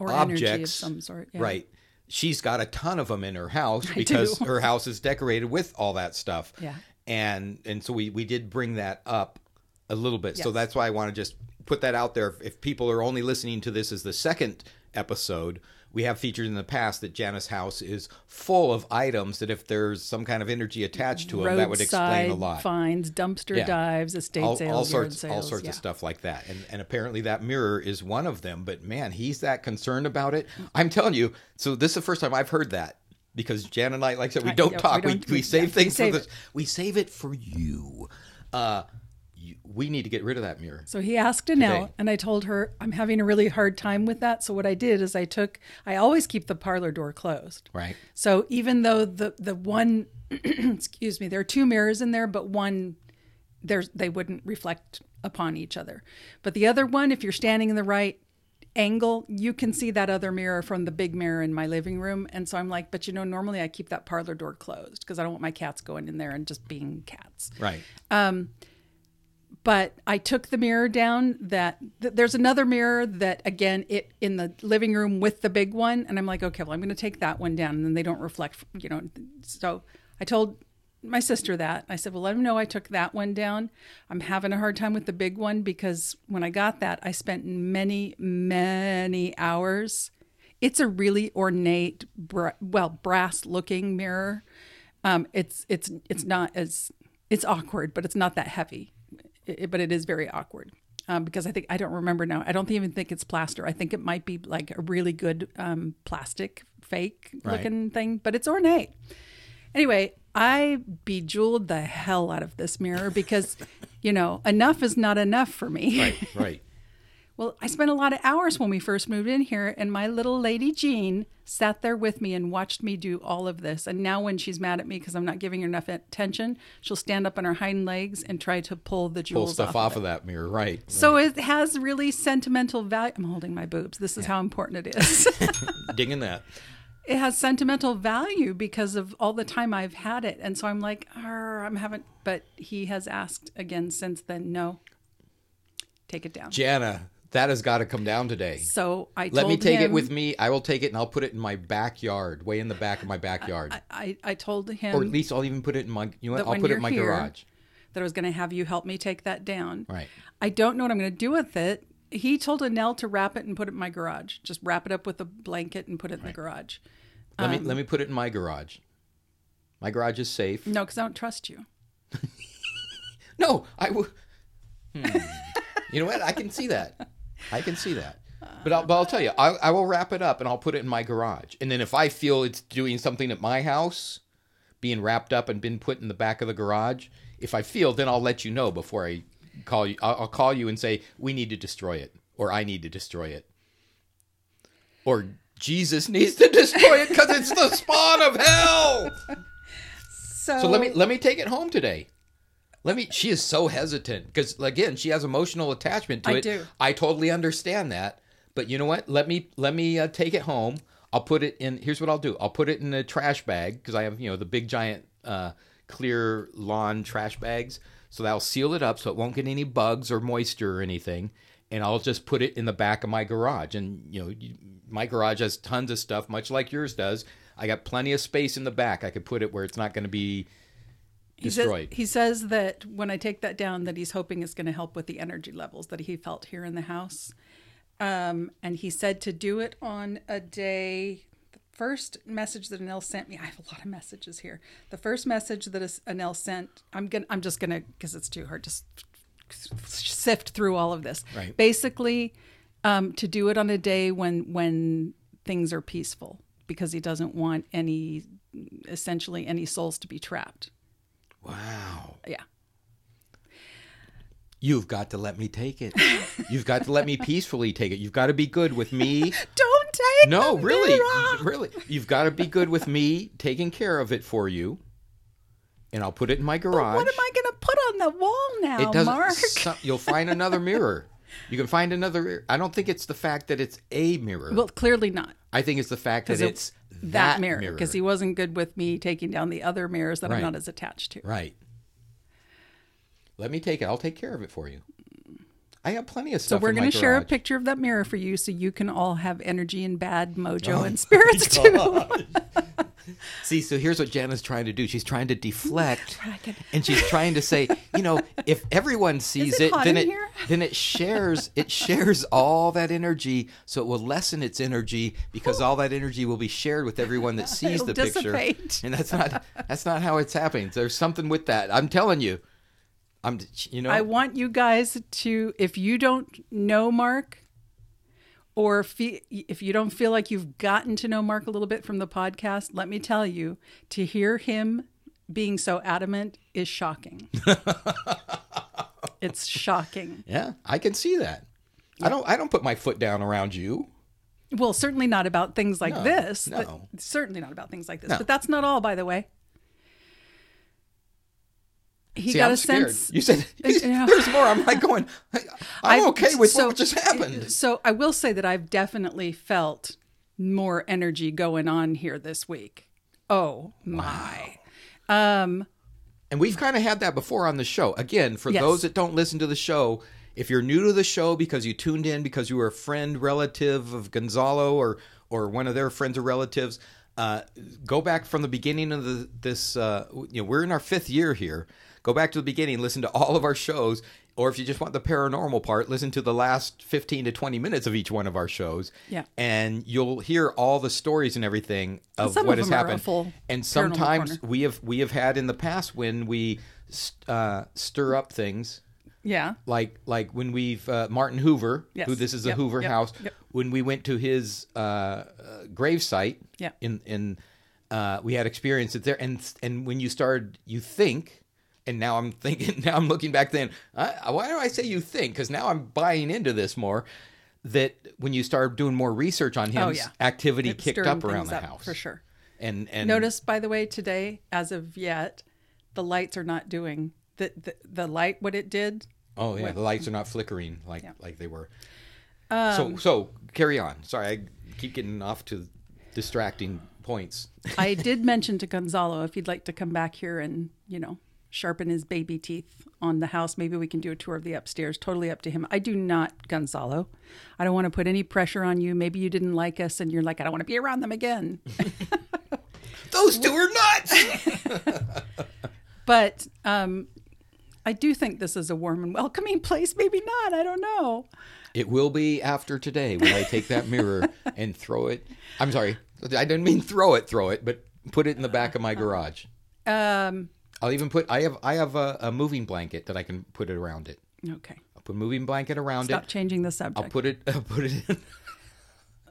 Or energy of objects, some sort. yeah. right? She's got a ton of them in her house because her house is decorated with all that stuff. Yeah. and and so we we did bring that up a little bit. So that's why I want to just put that out there. If, if people are only listening to this as the second episode, we have featured in the past that Jana's House is full of items that if there's some kind of energy attached to them, that would explain a Roadside lot. Finds, dumpster Yeah. dives, estate all, sales, all sorts, sales. all sorts yeah. of stuff like that, and and apparently that mirror is one of them. But man, he's that concerned about it. I'm telling you. So this is the first time I've heard that because Jan and I, like I said, we don't we talk. We, don't- we, we- save yeah, we things save for it. this. We save it for you. Uh, you. We need to get rid of that mirror. So he asked Annelle, Today. and I told her I'm having a really hard time with that. So what I did is I took, I always keep the parlor door closed. Right. So even though the the one, excuse me, there are two mirrors in there, but one, there's they wouldn't reflect upon each other. But the other one, if you're standing in the right angle, you can see that other mirror from the big mirror in my living room. And so I'm like, but you know, normally I keep that parlor door closed because I don't want my cats going in there and just being cats Right. Um, but I took the mirror down that th- there's another mirror that again it in the living room with the big one. And I'm like okay well I'm going to take that one down. And then they don't reflect you know so I told my sister that. I said well let them know I took that one down. I'm having a hard time with the big one because when I got that I spent many many hours. It's a really ornate bra- well brass looking mirror. Um, it's it's it's not as it's awkward but it's not that heavy it, but it is very awkward um, because I think I don't remember now. I don't even think it's plaster. I think it might be like a really good um, plastic fake Right. looking thing, but it's ornate. Anyway, I bejeweled the hell out of this mirror because, you know, enough is not enough for me. Right. Right. Well, I spent a lot of hours when we first moved in here, and my little lady Jean sat there with me and watched me do all of this. And now, when she's mad at me because I'm not giving her enough attention, she'll stand up on her hind legs and try to pull the Pull jewels stuff off, off of of that mirror. Right. So it has really sentimental value. I'm holding my boobs. This is how important it is. Digging that. it has sentimental value because of all the time I've had it, and so I'm like, "Arr, I'm having. But he has asked again since then. No, take it down. Jana, that has got to come down today. So I Let me take it with me. I will take it and I'll put it in my backyard, way in the back of my backyard. I, I told him or at least I'll even put it in my. You know what? I'll put it in my here, garage. that I was going to have you help me take that down. Right. I don't know what I'm going to do with it. He told Annelle to wrap it and put it in my garage. Just wrap it up with a blanket and put it in the garage. Let Um, me let me put it in my garage. My garage is safe. No, because I don't trust you. No, I will. Hmm. you know what? I can see that. I can see that. But I'll, but I'll tell you, I, I will wrap it up and I'll put it in my garage. And then if I feel it's doing something at my house, being wrapped up and been put in the back of the garage, if I feel, then I'll let you know before I call you. I'll, I'll call you and say we need to destroy it, or I need to destroy it, or Jesus needs to destroy it because it's the spawn of hell. So, So let me let me take it home today. Let me. She is so hesitant because again, she has emotional attachment to I it. do. I totally understand that. But you know what? Let me let me uh, take it home. I'll put it in. Here's what I'll do. I'll put it in a trash bag because I have you know the big giant uh, clear lawn trash bags. So that'll seal it up so it won't get any bugs or moisture or anything. And I'll just put it in the back of my garage. And you know, you, my garage has tons of stuff, much like yours does. I got plenty of space in the back. I could put it where it's not going to be he says, he says that when I take that down, that he's hoping it's going to help with the energy levels that he felt here in the house. Um, and he said to do it on a day. The first message that Annelle sent me, I have a lot of messages here. The first message that Annelle sent, I'm gonna, I'm just gonna, because it's too hard to sift through all of this. Right. Basically, um, to do it on a day when when things are peaceful, because he doesn't want any, essentially, any souls to be trapped. Wow. Yeah. You've got to let me take it. You've got to let me peacefully take it. You've got to be good with me. Don't take No, the really, really. You've got to be good with me taking care of it for you. And I'll put it in my garage. What am I going to put on the wall now, it doesn't. Mark? you'll find another mirror. You can find another. I don't think it's the fact that it's a mirror. Well, clearly not. I think it's the fact that it's That, that, mirror, because he wasn't good with me taking down the other mirrors that Right. I'm not as attached to. right. Let me take it. I'll take care of it for you. I have plenty of stuff. So we're going to share a picture of that mirror for you, so you can all have energy and bad mojo Oh and spirits too. See, so here's what Jana's trying to do. She's trying to deflect, and she's trying to say, you know, if everyone sees it it, then it here? then it shares it shares all that energy, so it will lessen its energy because all that energy will be shared with everyone that sees It'll the picture. dissipate. And that's not that's not how it's happening. There's something with that. I'm telling you. I'm you know I want you guys to, if you don't know Mark, or fe- if you don't feel like you've gotten to know Mark a little bit from the podcast, let me tell you, to hear him being so adamant is shocking. it's shocking. yeah, I can see that. I don't I don't put my foot down around you. Well, certainly not about things like No, this. no. Certainly not about things like this. No. But that's not all, by the way. He See, got I'm a scared. sense. You said Yeah. there's more. I'm like going. I'm I've- okay with so- what just happened. So I will say that I've definitely felt more energy going on here this week. Oh my. Um And we've kind of had that before on the show. Again, for Yes. those that don't listen to the show, if you're new to the show because you tuned in because you were a friend, relative of Gonzalo or or one of their friends or relatives, uh, go back from the beginning of the, this. Uh, you know, we're in our fifth year here. Go back to the beginning, listen to all of our shows, or if you just want the paranormal part, listen to the last 15 to 20 minutes of each one of our shows. Yeah. And you'll hear all the stories and everything of what of has them are a happened. and sometimes we have we have had in the past when we st- uh, stir up things yeah. like like when we've uh, Martin Hoover, Yes. who this is a Yep, Hoover yep, house, yep. when we went to his uh, uh, grave site, Yeah. in in uh, we had experiences there, and and when you started, you think. And now I'm thinking. Now I'm looking back. Then I, why do I say you think? Because now I'm buying into this more. That when you start doing more research on him, Oh, yeah. activity It's kicked up around the up, house for sure. And and Notice by the way today as of yet the lights are not doing the the, the light what it did. Oh yeah, the lights are not flickering like Yeah. like they were. Um, so so carry on. Sorry, I keep getting off to distracting points. I did mention to Gonzalo if you'd like to come back here and, you know, sharpen his baby teeth on the house, maybe we can do a tour of the upstairs. Totally up to him. I do not, Gonzalo. I don't want to put any pressure on you. Maybe you didn't like us and you're like, I don't want to be around them again. Those two are nuts. But um, I do think this is a warm and welcoming place. Maybe not. I don't know. it will be after today when I take that mirror and throw it. I'm sorry, I didn't mean throw it, throw it, but put it in the back of my garage. Um, I'll even put. I have I have a, a moving blanket that I can put it around it. okay. I'll put a moving blanket around Stop it. Stop changing the subject. I'll put it. I'll put it in.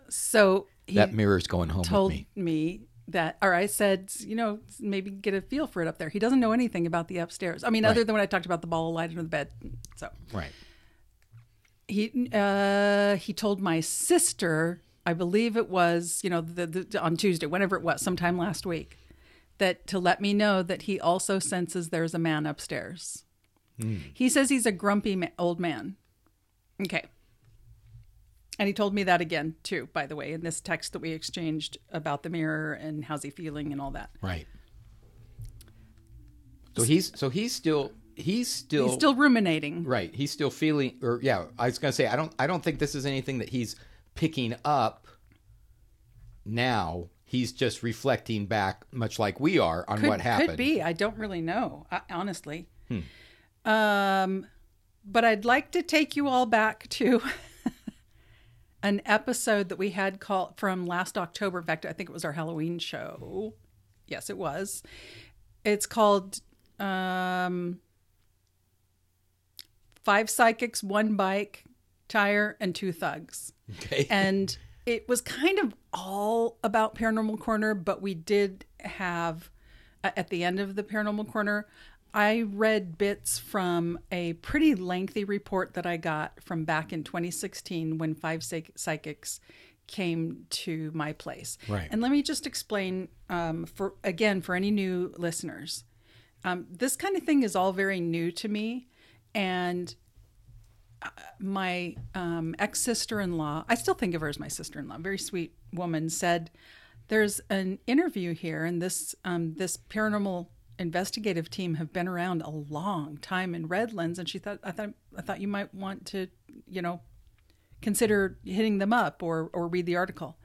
so he That mirror's going home told with me. me that, or I said, you know, maybe get a feel for it up there. He doesn't know anything about the upstairs. I mean, other than when I talked about the ball of light under the bed. So Right. he uh, he told my sister, I believe it was, you know, the, the, on Tuesday, whenever it was, sometime last week, that to let me know that he also senses there's a man upstairs. Hmm. He says he's a grumpy ma- old man. Okay. And he told me that again too, by the way, in this text that we exchanged about the mirror and how's he feeling and all that. Right. So he's so he's still he's still He's still ruminating. right. He's still feeling or yeah. I was gonna say I don't I don't think this is anything that he's picking up now. He's just reflecting back, much like we are, on Could, what happened. could be. I don't really know, honestly. Hmm. Um, but I'd like to take you all back to an episode that we had called from last October. In fact, I think it was our Halloween show. Yes, it was. It's called um, Five Psychics, One Bike, Tire, and Two Thugs. Okay. And it was kind of all about Paranormal Corner, but we did have at the end of the Paranormal Corner, I read bits from a pretty lengthy report that I got from back in 2016 when five psych- psychics came to my place. Right. And let me just explain um, for again for any new listeners. Um, this kind of thing is all very new to me, and my um, ex sister in law, I still think of her as my sister in law, very sweet woman, said, "There's an interview here, and this um, this paranormal investigative team have been around a long time in Redlands, and she thought I thought I thought you might want to, you know, consider hitting them up or or read the article."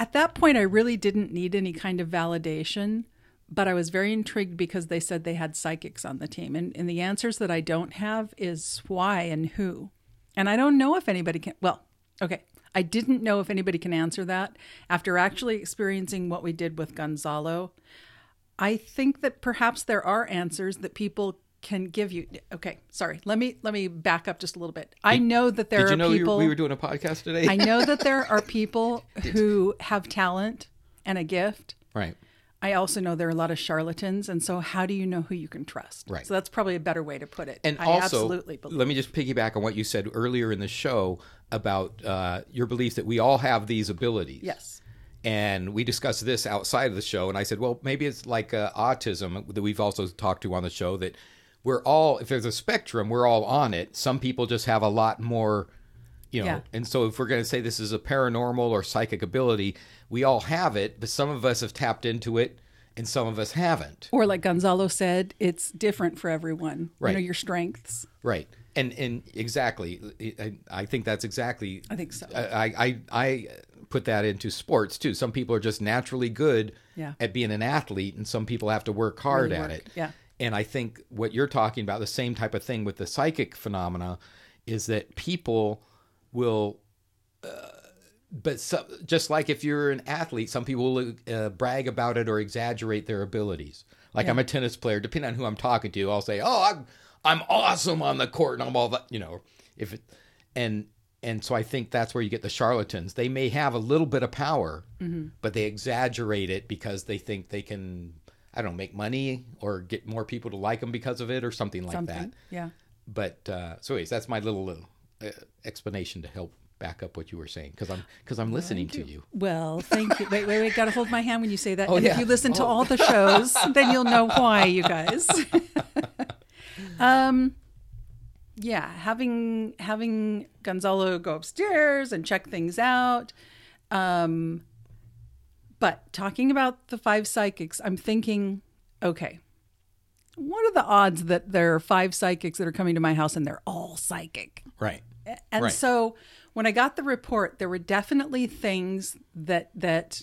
At that point, I really didn't need any kind of validation but I was very intrigued because they said they had psychics on the team. And, and the answers that I don't have is why and who. And I don't know if anybody can, well, okay. I didn't know if anybody can answer that. After actually experiencing what we did with Gonzalo, I think that perhaps there are answers that people can give you. Okay, sorry. Let me let me back up just a little bit. I know that there Did you are know you people were, we were doing a podcast today? I know that there are people who have talent and a gift right. I also know there are a lot of charlatans, and so how do you know who you can trust? Right. So that's probably a better way to put it. And I also, absolutely believe. let me just piggyback on what you said earlier in the show about uh, your belief that we all have these abilities. Yes. And we discussed this outside of the show, and I said, well, maybe it's like uh, autism that we've also talked to on the show that we're all, if there's a spectrum, we're all on it. Some people just have a lot more, you know. Yeah. And so if we're going to say this is a paranormal or psychic ability, we all have it, but some of us have tapped into it and some of us haven't. Or like Gonzalo said, it's different for everyone. Right. You know your strengths. Right. And and exactly, I, I think that's exactly. I think so. I, I I put that into sports too. Some people are just naturally good Yeah. at being an athlete, and some people have to work hard Really at work, it. yeah. And I think what you're talking about, the same type of thing with the psychic phenomena, is that people will. Uh, but so, just like if you're an athlete, some people will uh, brag about it or exaggerate their abilities. Like I'm a tennis player, depending on who I'm talking to, I'll say, "Oh, I'm I'm awesome on the court," and I'm all that, you know. If it, and and so I think that's where you get the charlatans. They may have a little bit of power, Mm-hmm. but they exaggerate it because they think they can, I don't know, make money or get more people to like them because of it or something like Something. that. Yeah. But uh, so, anyways, that's my little uh, explanation to help back up what you were saying because I'm because I'm listening to you. Well, thank you. Wait, wait, wait. Got to hold my hand when you say that. and yeah. if you listen to Oh. all the shows, then you'll know why, you guys. um, yeah, having having Gonzalo go upstairs and check things out. Um, but talking about the five psychics, I'm thinking, okay, what are the odds that there are five psychics that are coming to my house and they're all psychic? Right. And Right. so when I got the report, there were definitely things that that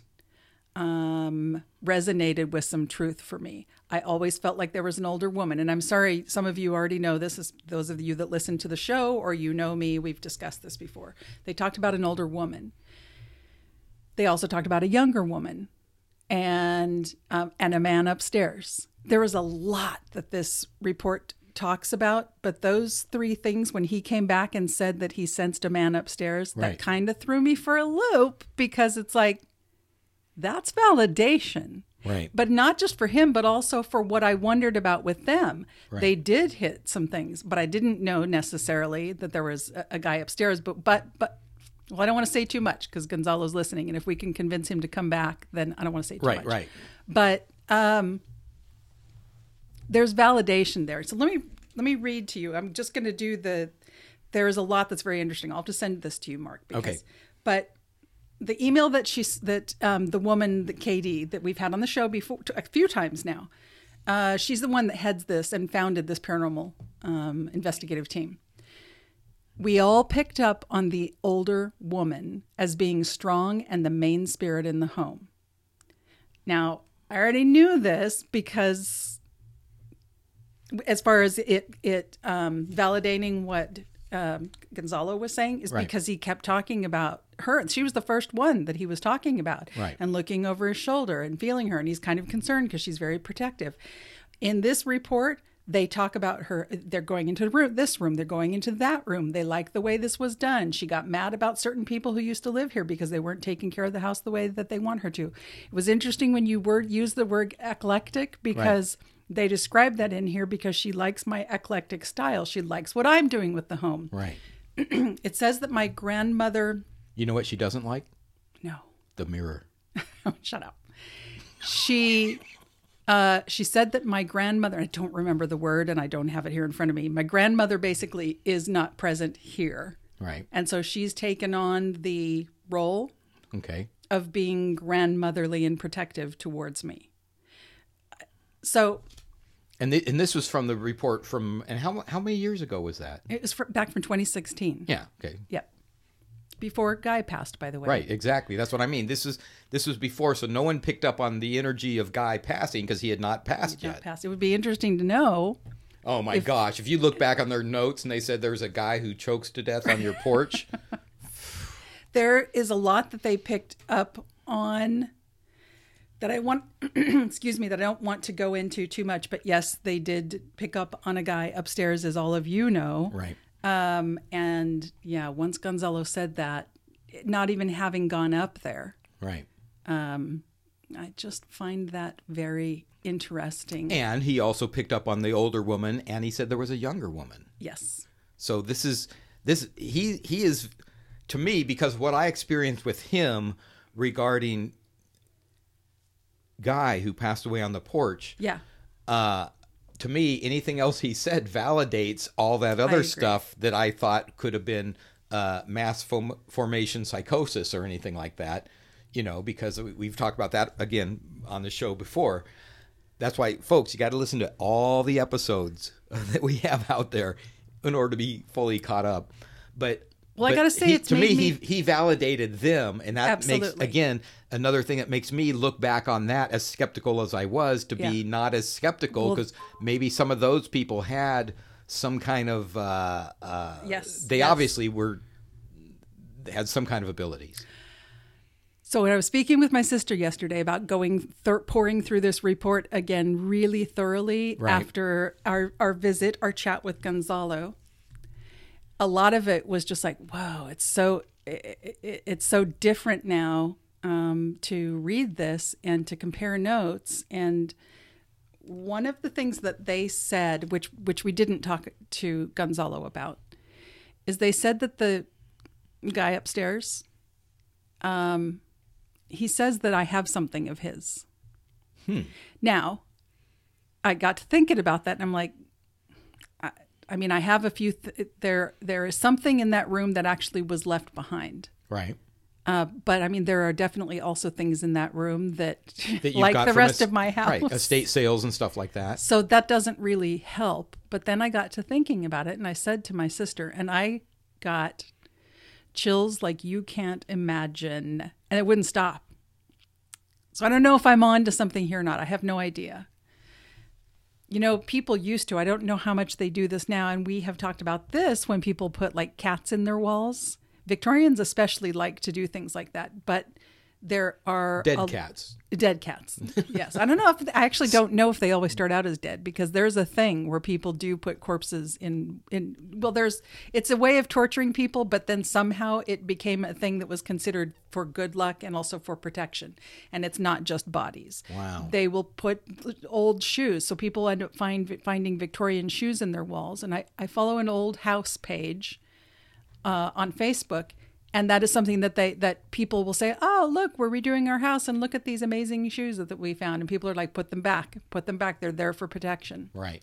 um, resonated with some truth for me. I always felt like there was an older woman, and I'm sorry, some of you already know this. Is those of you that listen to the show or you know me, we've discussed this before. They talked about an older woman. They also talked about a younger woman and um, and a man upstairs. There was a lot that this report talks about, but those three things when he came back and said that he sensed a man upstairs, Right. that kind of threw me for a loop because it's like that's validation. Right. But not just for him, but also for what I wondered about with them. Right. They did hit some things, but I didn't know necessarily that there was a, a guy upstairs. But but but well, I don't want to say too much because Gonzalo's listening, and if we can convince him to come back, then I don't want to say too Right, much. right. right. But um, there's validation there. So let me let me read to you. I'm just going to do the. There is a lot that's very interesting. I'll just send this to you, Mark. Because, Okay. But the email that she's that um, the woman that Katie that we've had on the show before a few times now. Uh, she's the one that heads this and founded this paranormal um, investigative team. We all picked up on the older woman as being strong and the main spirit in the home. Now, I already knew this because as far as it it um, validating what um, Gonzalo was saying is Right. because he kept talking about her. She was the first one that he was talking about, Right. and looking over his shoulder and feeling her, and he's kind of concerned because she's very protective. In this report, they talk about her. They're going into the room, this room. They're going into that room. They like the way this was done. She got mad about certain people who used to live here because they weren't taking care of the house the way that they want her to. It was interesting when you word used the word eclectic because they describe that in here because she likes my eclectic style. She likes what I'm doing with the home. Right. It says that my grandmother. You know what she doesn't like? No, The mirror. shut up. She uh, she said that my grandmother. I don't remember the word, and I don't have it here in front of me. My grandmother basically is not present here, Right. and so she's taken on the role Okay. of being grandmotherly and protective towards me. So And th- and this was from the report from and how how many years ago was that? it was fr back from 2016. Yeah. Okay. Yep. Before Guy passed, by the way. Right, exactly. That's what I mean. This is this was before, so no one picked up on the energy of Guy passing because he had not passed Not yet. passed. It would be interesting to know. Oh my gosh! If you look back on their notes and they said there's a guy who chokes to death on your porch, There is a lot that they picked up on that I want, excuse me, that I don't want to go into too much. But yes, they did pick up on a guy upstairs, as all of you know. right? Um, and yeah, once Gonzalo said that, not even having gone up there, Right. Um, I just find that very interesting. And he also picked up on the older woman, and he said there was a younger woman. yes. So this is this he he is to me because what I experienced with him regarding guy who passed away on the porch. Yeah. Uh, to me, anything else he said validates all that other stuff that I thought could have been uh, mass fom- formation psychosis or anything like that. You know, because we've talked about that again on the show before. That's why, folks, you got to listen to all the episodes that we have out there in order to be fully caught up. But Well, I gotta say, he- it's to me, made he me- he validated them, and that makes again another thing that makes me look back on that as skeptical as I was to be Yeah. not as skeptical Well- because maybe some of those people had some kind of uh, uh, Yes, they yes. obviously were had some kind of abilities. So when I was speaking with my sister yesterday about going thir- pouring through this report again really thoroughly Right. after our our visit, our chat with Gonzalo, a lot of it was just like, "Whoa, it's so it, it, it's so different now um, to read this and to compare notes." And one of the things that they said, which which we didn't talk to Gonzalo about, is they said that the guy upstairs um, he says that I have something of his. Now, I got to thinking about that, and I'm like, I, mean, I have a few. Th- there, there is something in that room that actually was left behind. Right. Uh, but I mean, there are definitely also things in that room that, That like the rest es- of my house, Right. Estate sales and stuff like that. so that doesn't really help. But then I got to thinking about it and I said to my sister, and I got chills like you can't imagine. And it wouldn't stop. So I don't know if I'm on to something here or not. I have no idea. You know, people used to, I don't know how much they do this now. And we have talked about this when people put like cats in their walls. Victorians especially like to do things like that. But there are Dead a- cats. Dead cats. Yes. I don't know if I actually don't know if they always start out as dead because there's a thing where people do put corpses in in well there's it's a way of torturing people but then somehow it became a thing that was considered for good luck and also for protection and it's not just bodies. Wow. They will put old shoes so people end up find finding Victorian shoes in their walls and I I follow an old house page uh, on Facebook, and that is something that they that people will say, "Oh, look, we're redoing our house, and look at these amazing shoes that, that we found." And people are like, "Put them back, put them back. They're there for protection." Right.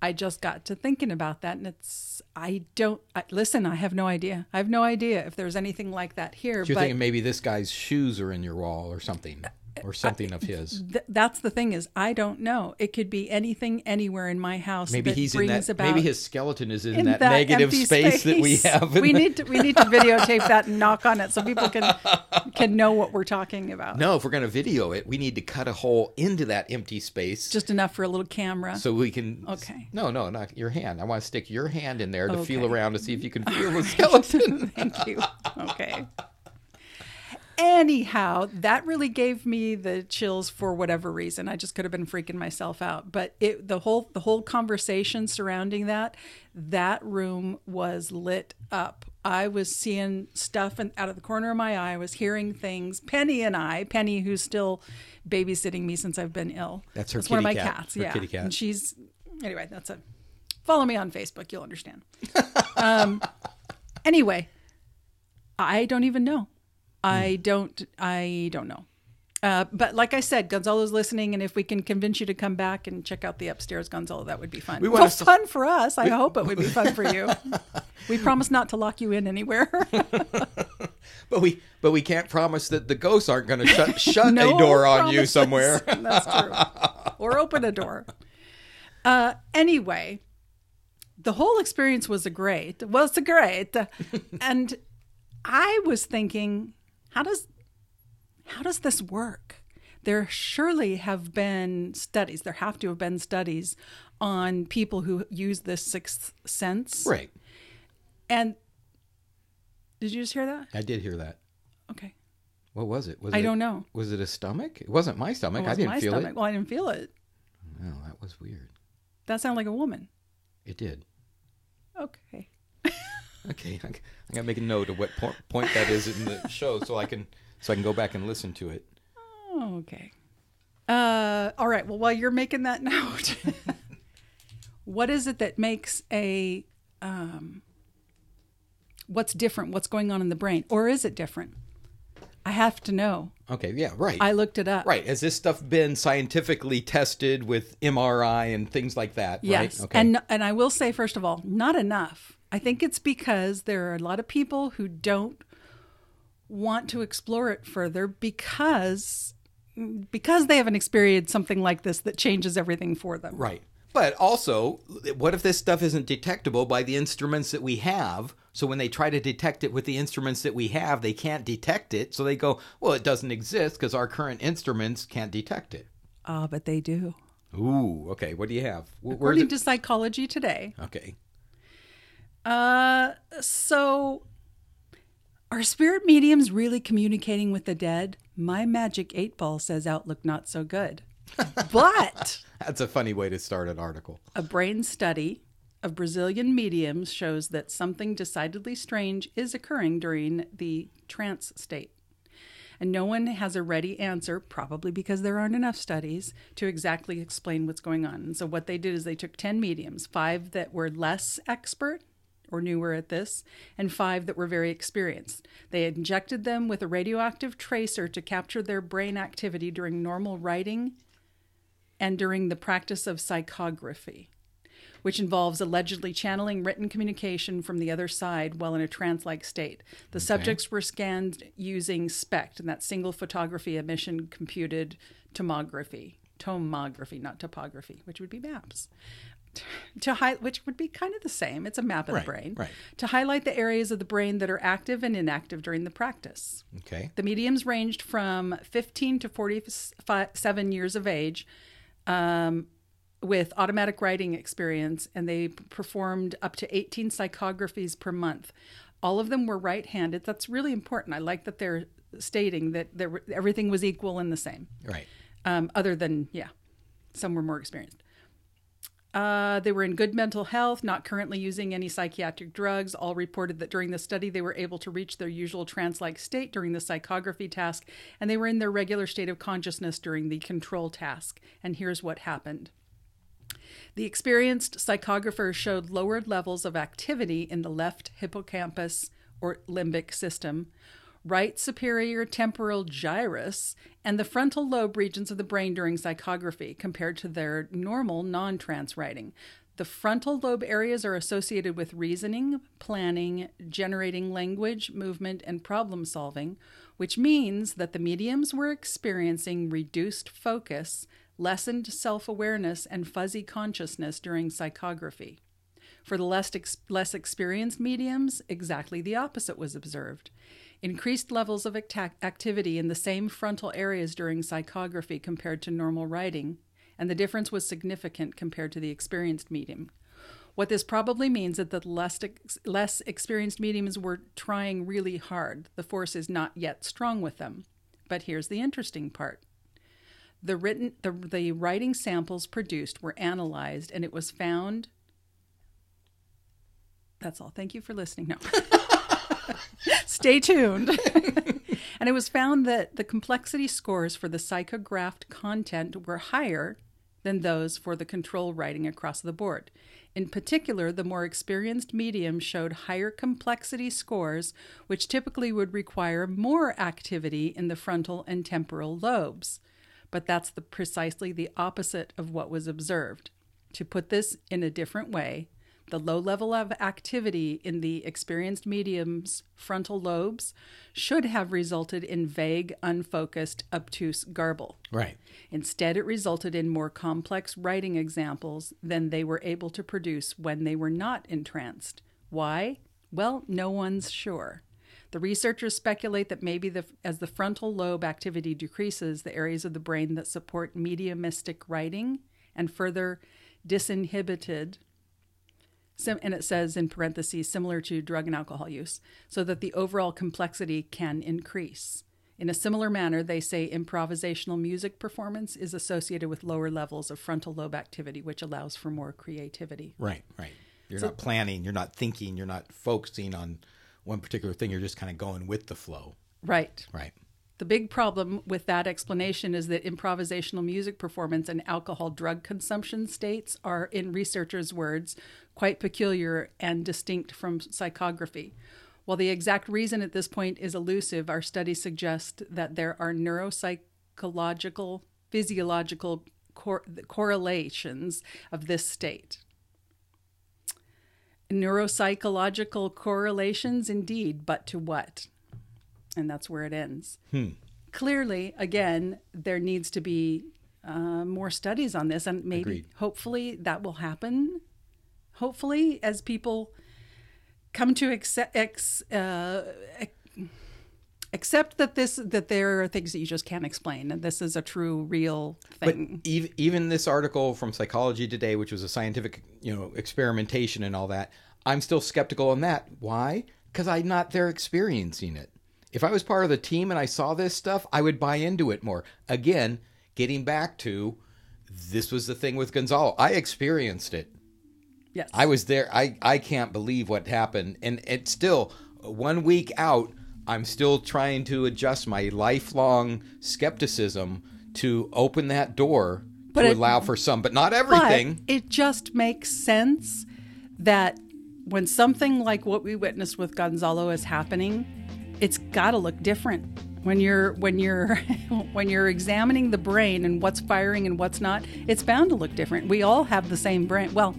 I just got to thinking about that, and it's I don't I, listen. I have no idea. I have no idea if there's anything like that here. So you're but thinking maybe this guy's shoes are in your wall or something. Or something of his. Th- that's the thing is I don't know. It could be anything anywhere in my house. Maybe that he's in that. about maybe his skeleton is in, in that, negative empty space, that we have. We the- need to we need to videotape that and knock on it so people can can know what we're talking about. No, if we're going to video it, we need to cut a hole into that empty space Just enough for a little camera. so we can. Okay. No, no, not your hand. I want to stick your hand in there to feel around to see if you can feel the skeleton. Thank you. Okay. Anyhow, that really gave me the chills for whatever reason. I just could have been freaking myself out. But it the whole the whole conversation surrounding that, that room was lit up. I was seeing stuff and out of the corner of my eye. I was hearing things. Penny and I, Penny, who's still babysitting me since I've been ill. That's her That's one of my cat. cats. Her yeah, kitty cat. and she's anyway. That's a follow me on Facebook. You'll understand. Um, anyway, I don't even know. I don't. I don't know. Uh, but like I said, Gonzalo's listening, and if we can convince you to come back and check out the upstairs Gonzalo, that would be fun. We well, wanna fun for us. I hope it would be fun for you. we promise not to lock you in anywhere. But we, but we can't promise that the ghosts aren't going to shut shut no a door on you somewhere. That's true. or open a door. Uh, anyway, the whole experience was a great. Was a great, and I was thinking, how does how does this work? There surely have been studies. There have to have been studies on people who use this sixth sense. Right. And did you just hear that? I did hear that. Okay. What was it? Was I it, don't know. Was it a stomach? It wasn't my stomach. I didn't feel stomach. it. Well, I didn't feel it. No, that was weird. That sounded like a woman. It did. Okay. Okay, I, got to make a note of what point that is in the show, so I can so I can go back and listen to it. Oh, okay. Uh, all right. Well, while you're making that note, what is it that makes a um, what's different? What's going on in the brain, or is it different? I have to know. Okay, yeah, right. I looked it up. right. Has this stuff been scientifically tested with MRI and things like that? Yes. Right? Okay. And and I will say first of all, not enough. I think it's because there are a lot of people who don't want to explore it further because because they haven't experienced something like this that changes everything for them. Right. But also, what if this stuff isn't detectable by the instruments that we have? So when they try to detect it with the instruments that we have, they can't detect it. So they go, well, it doesn't exist because our current instruments can't detect it. Ah, but they do. Ooh, okay. What do you have? Wh- Where's According to Psychology Today, Okay. Uh, so are spirit mediums really communicating with the dead? My magic eight ball says outlook not so good. but That's a funny way to start an article. a brain study of Brazilian mediums shows that something decidedly strange is occurring during the trance state. And no one has a ready answer, probably because there aren't enough studies, to exactly explain what's going on. And so, what they did is they took 10 mediums, five that were less expert or newer at this, and five that were very experienced. They injected them with a radioactive tracer to capture their brain activity during normal writing and during the practice of psychography which involves allegedly channeling written communication from the other side while in a trance like state. The subjects were scanned using SPECT, and that's single photography emission computed tomography. Tomography, not topography, which would be maps. To hi- which would be kind of the same. It's a map of Right, the brain. right. To highlight the areas of the brain that are active and inactive during the practice. Okay. The mediums ranged from 15 to 47 years of age um, with automatic writing experience, and they performed up to 18 psychographies per month. All of them were right handed. That's really important. I like that they're stating that there, were- everything was equal and the same, Right. um, other than, yeah, some were more experienced. Uh, they were in good mental health, not currently using any psychiatric drugs. All reported that during the study they were able to reach their usual trance like state during the psychography task, and they were in their regular state of consciousness during the control task. And here's what happened. The experienced psychographers showed lowered levels of activity in the left hippocampus or limbic system, right superior temporal gyrus, and the frontal lobe regions of the brain during psychography compared to their normal non trance writing. The frontal lobe areas are associated with reasoning, planning, generating language, movement, and problem solving, which means that the mediums were experiencing reduced focus, lessened self awareness, and fuzzy consciousness during psychography. For the less, ex- less experienced mediums, exactly the opposite was observed. Increased levels of acta- activity in the same frontal areas during psychography compared to normal writing, and the difference was significant compared to the experienced medium. What this probably means is that the less, ex- less experienced mediums were trying really hard. The force is not yet strong with them. But here's the interesting part. The written the, the writing samples produced were analyzed and it was found That's all. Thank you for listening. No. Stay tuned. and it was found that the complexity scores for the psychographed content were higher than those for the control writing across the board. In particular, the more experienced medium showed higher complexity scores, which typically would require more activity in the frontal and temporal lobes. But that's the, precisely the opposite of what was observed. To put this in a different way, the low level of activity in the experienced medium's frontal lobes should have resulted in vague, unfocused, obtuse garble. Right. Instead, it resulted in more complex writing examples than they were able to produce when they were not entranced. Why? Well, no one's sure. The researchers speculate that maybe the, as the frontal lobe activity decreases, the areas of the brain that support mediumistic writing and further disinhibited Sim- and it says in parentheses, similar to drug and alcohol use, so that the overall complexity can increase. In a similar manner, they say improvisational music performance is associated with lower levels of frontal lobe activity, which allows for more creativity. Right. Right. You're not planning. You're not thinking. You're not focusing on one particular thing. You're just kind of going with the flow. Right. Right. The big problem with that explanation is that improvisational music performance and alcohol drug consumption states are, in researchers' words, quite peculiar and distinct from psychography. While the exact reason at this point is elusive, our studies suggest that there are neuropsychological, physiological cor- correlations of this state. Neuropsychological correlations, indeed, but to what? And that's where it ends. Clearly, again, there needs to be uh, more studies on this, and maybe, Agreed. hopefully, that will happen. Hopefully, as people come to accept ex, uh, ac- accept that this that there are things that you just can't explain, and this is a true, real But thing. even, even this article from Psychology Today, which was a scientific, you know, experimentation and all that, I'm still skeptical on that. Why? Because I'm not there experiencing it. If I was part of the team and I saw this stuff, I would buy into it more. Again, getting back to this was the thing with Gonzalo. I experienced it. yes, I was there. I, I can't believe what happened. And it's still one week out, I'm still trying to adjust my lifelong skepticism to open that door But to it- allow for some, but not But everything. it just makes sense that when something like what we witnessed with Gonzalo is happening, it's got to look different. When you're when you're when you're examining the brain and what's firing and what's not, it's bound to look different. We all have the same brain. Well,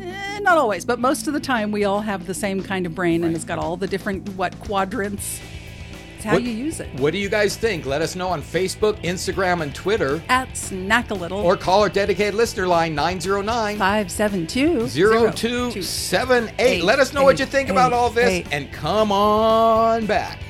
eh, not always, but most of the time we all have the same kind of brain, and it's got all the different what quadrants. It's how What- you use it. What do you guys think? Let us know on Facebook, Instagram, and Twitter. At Snack a Little Or call our dedicated listener line 909 five seven two 0278. Let us know what you think about all this Eight. and come on back.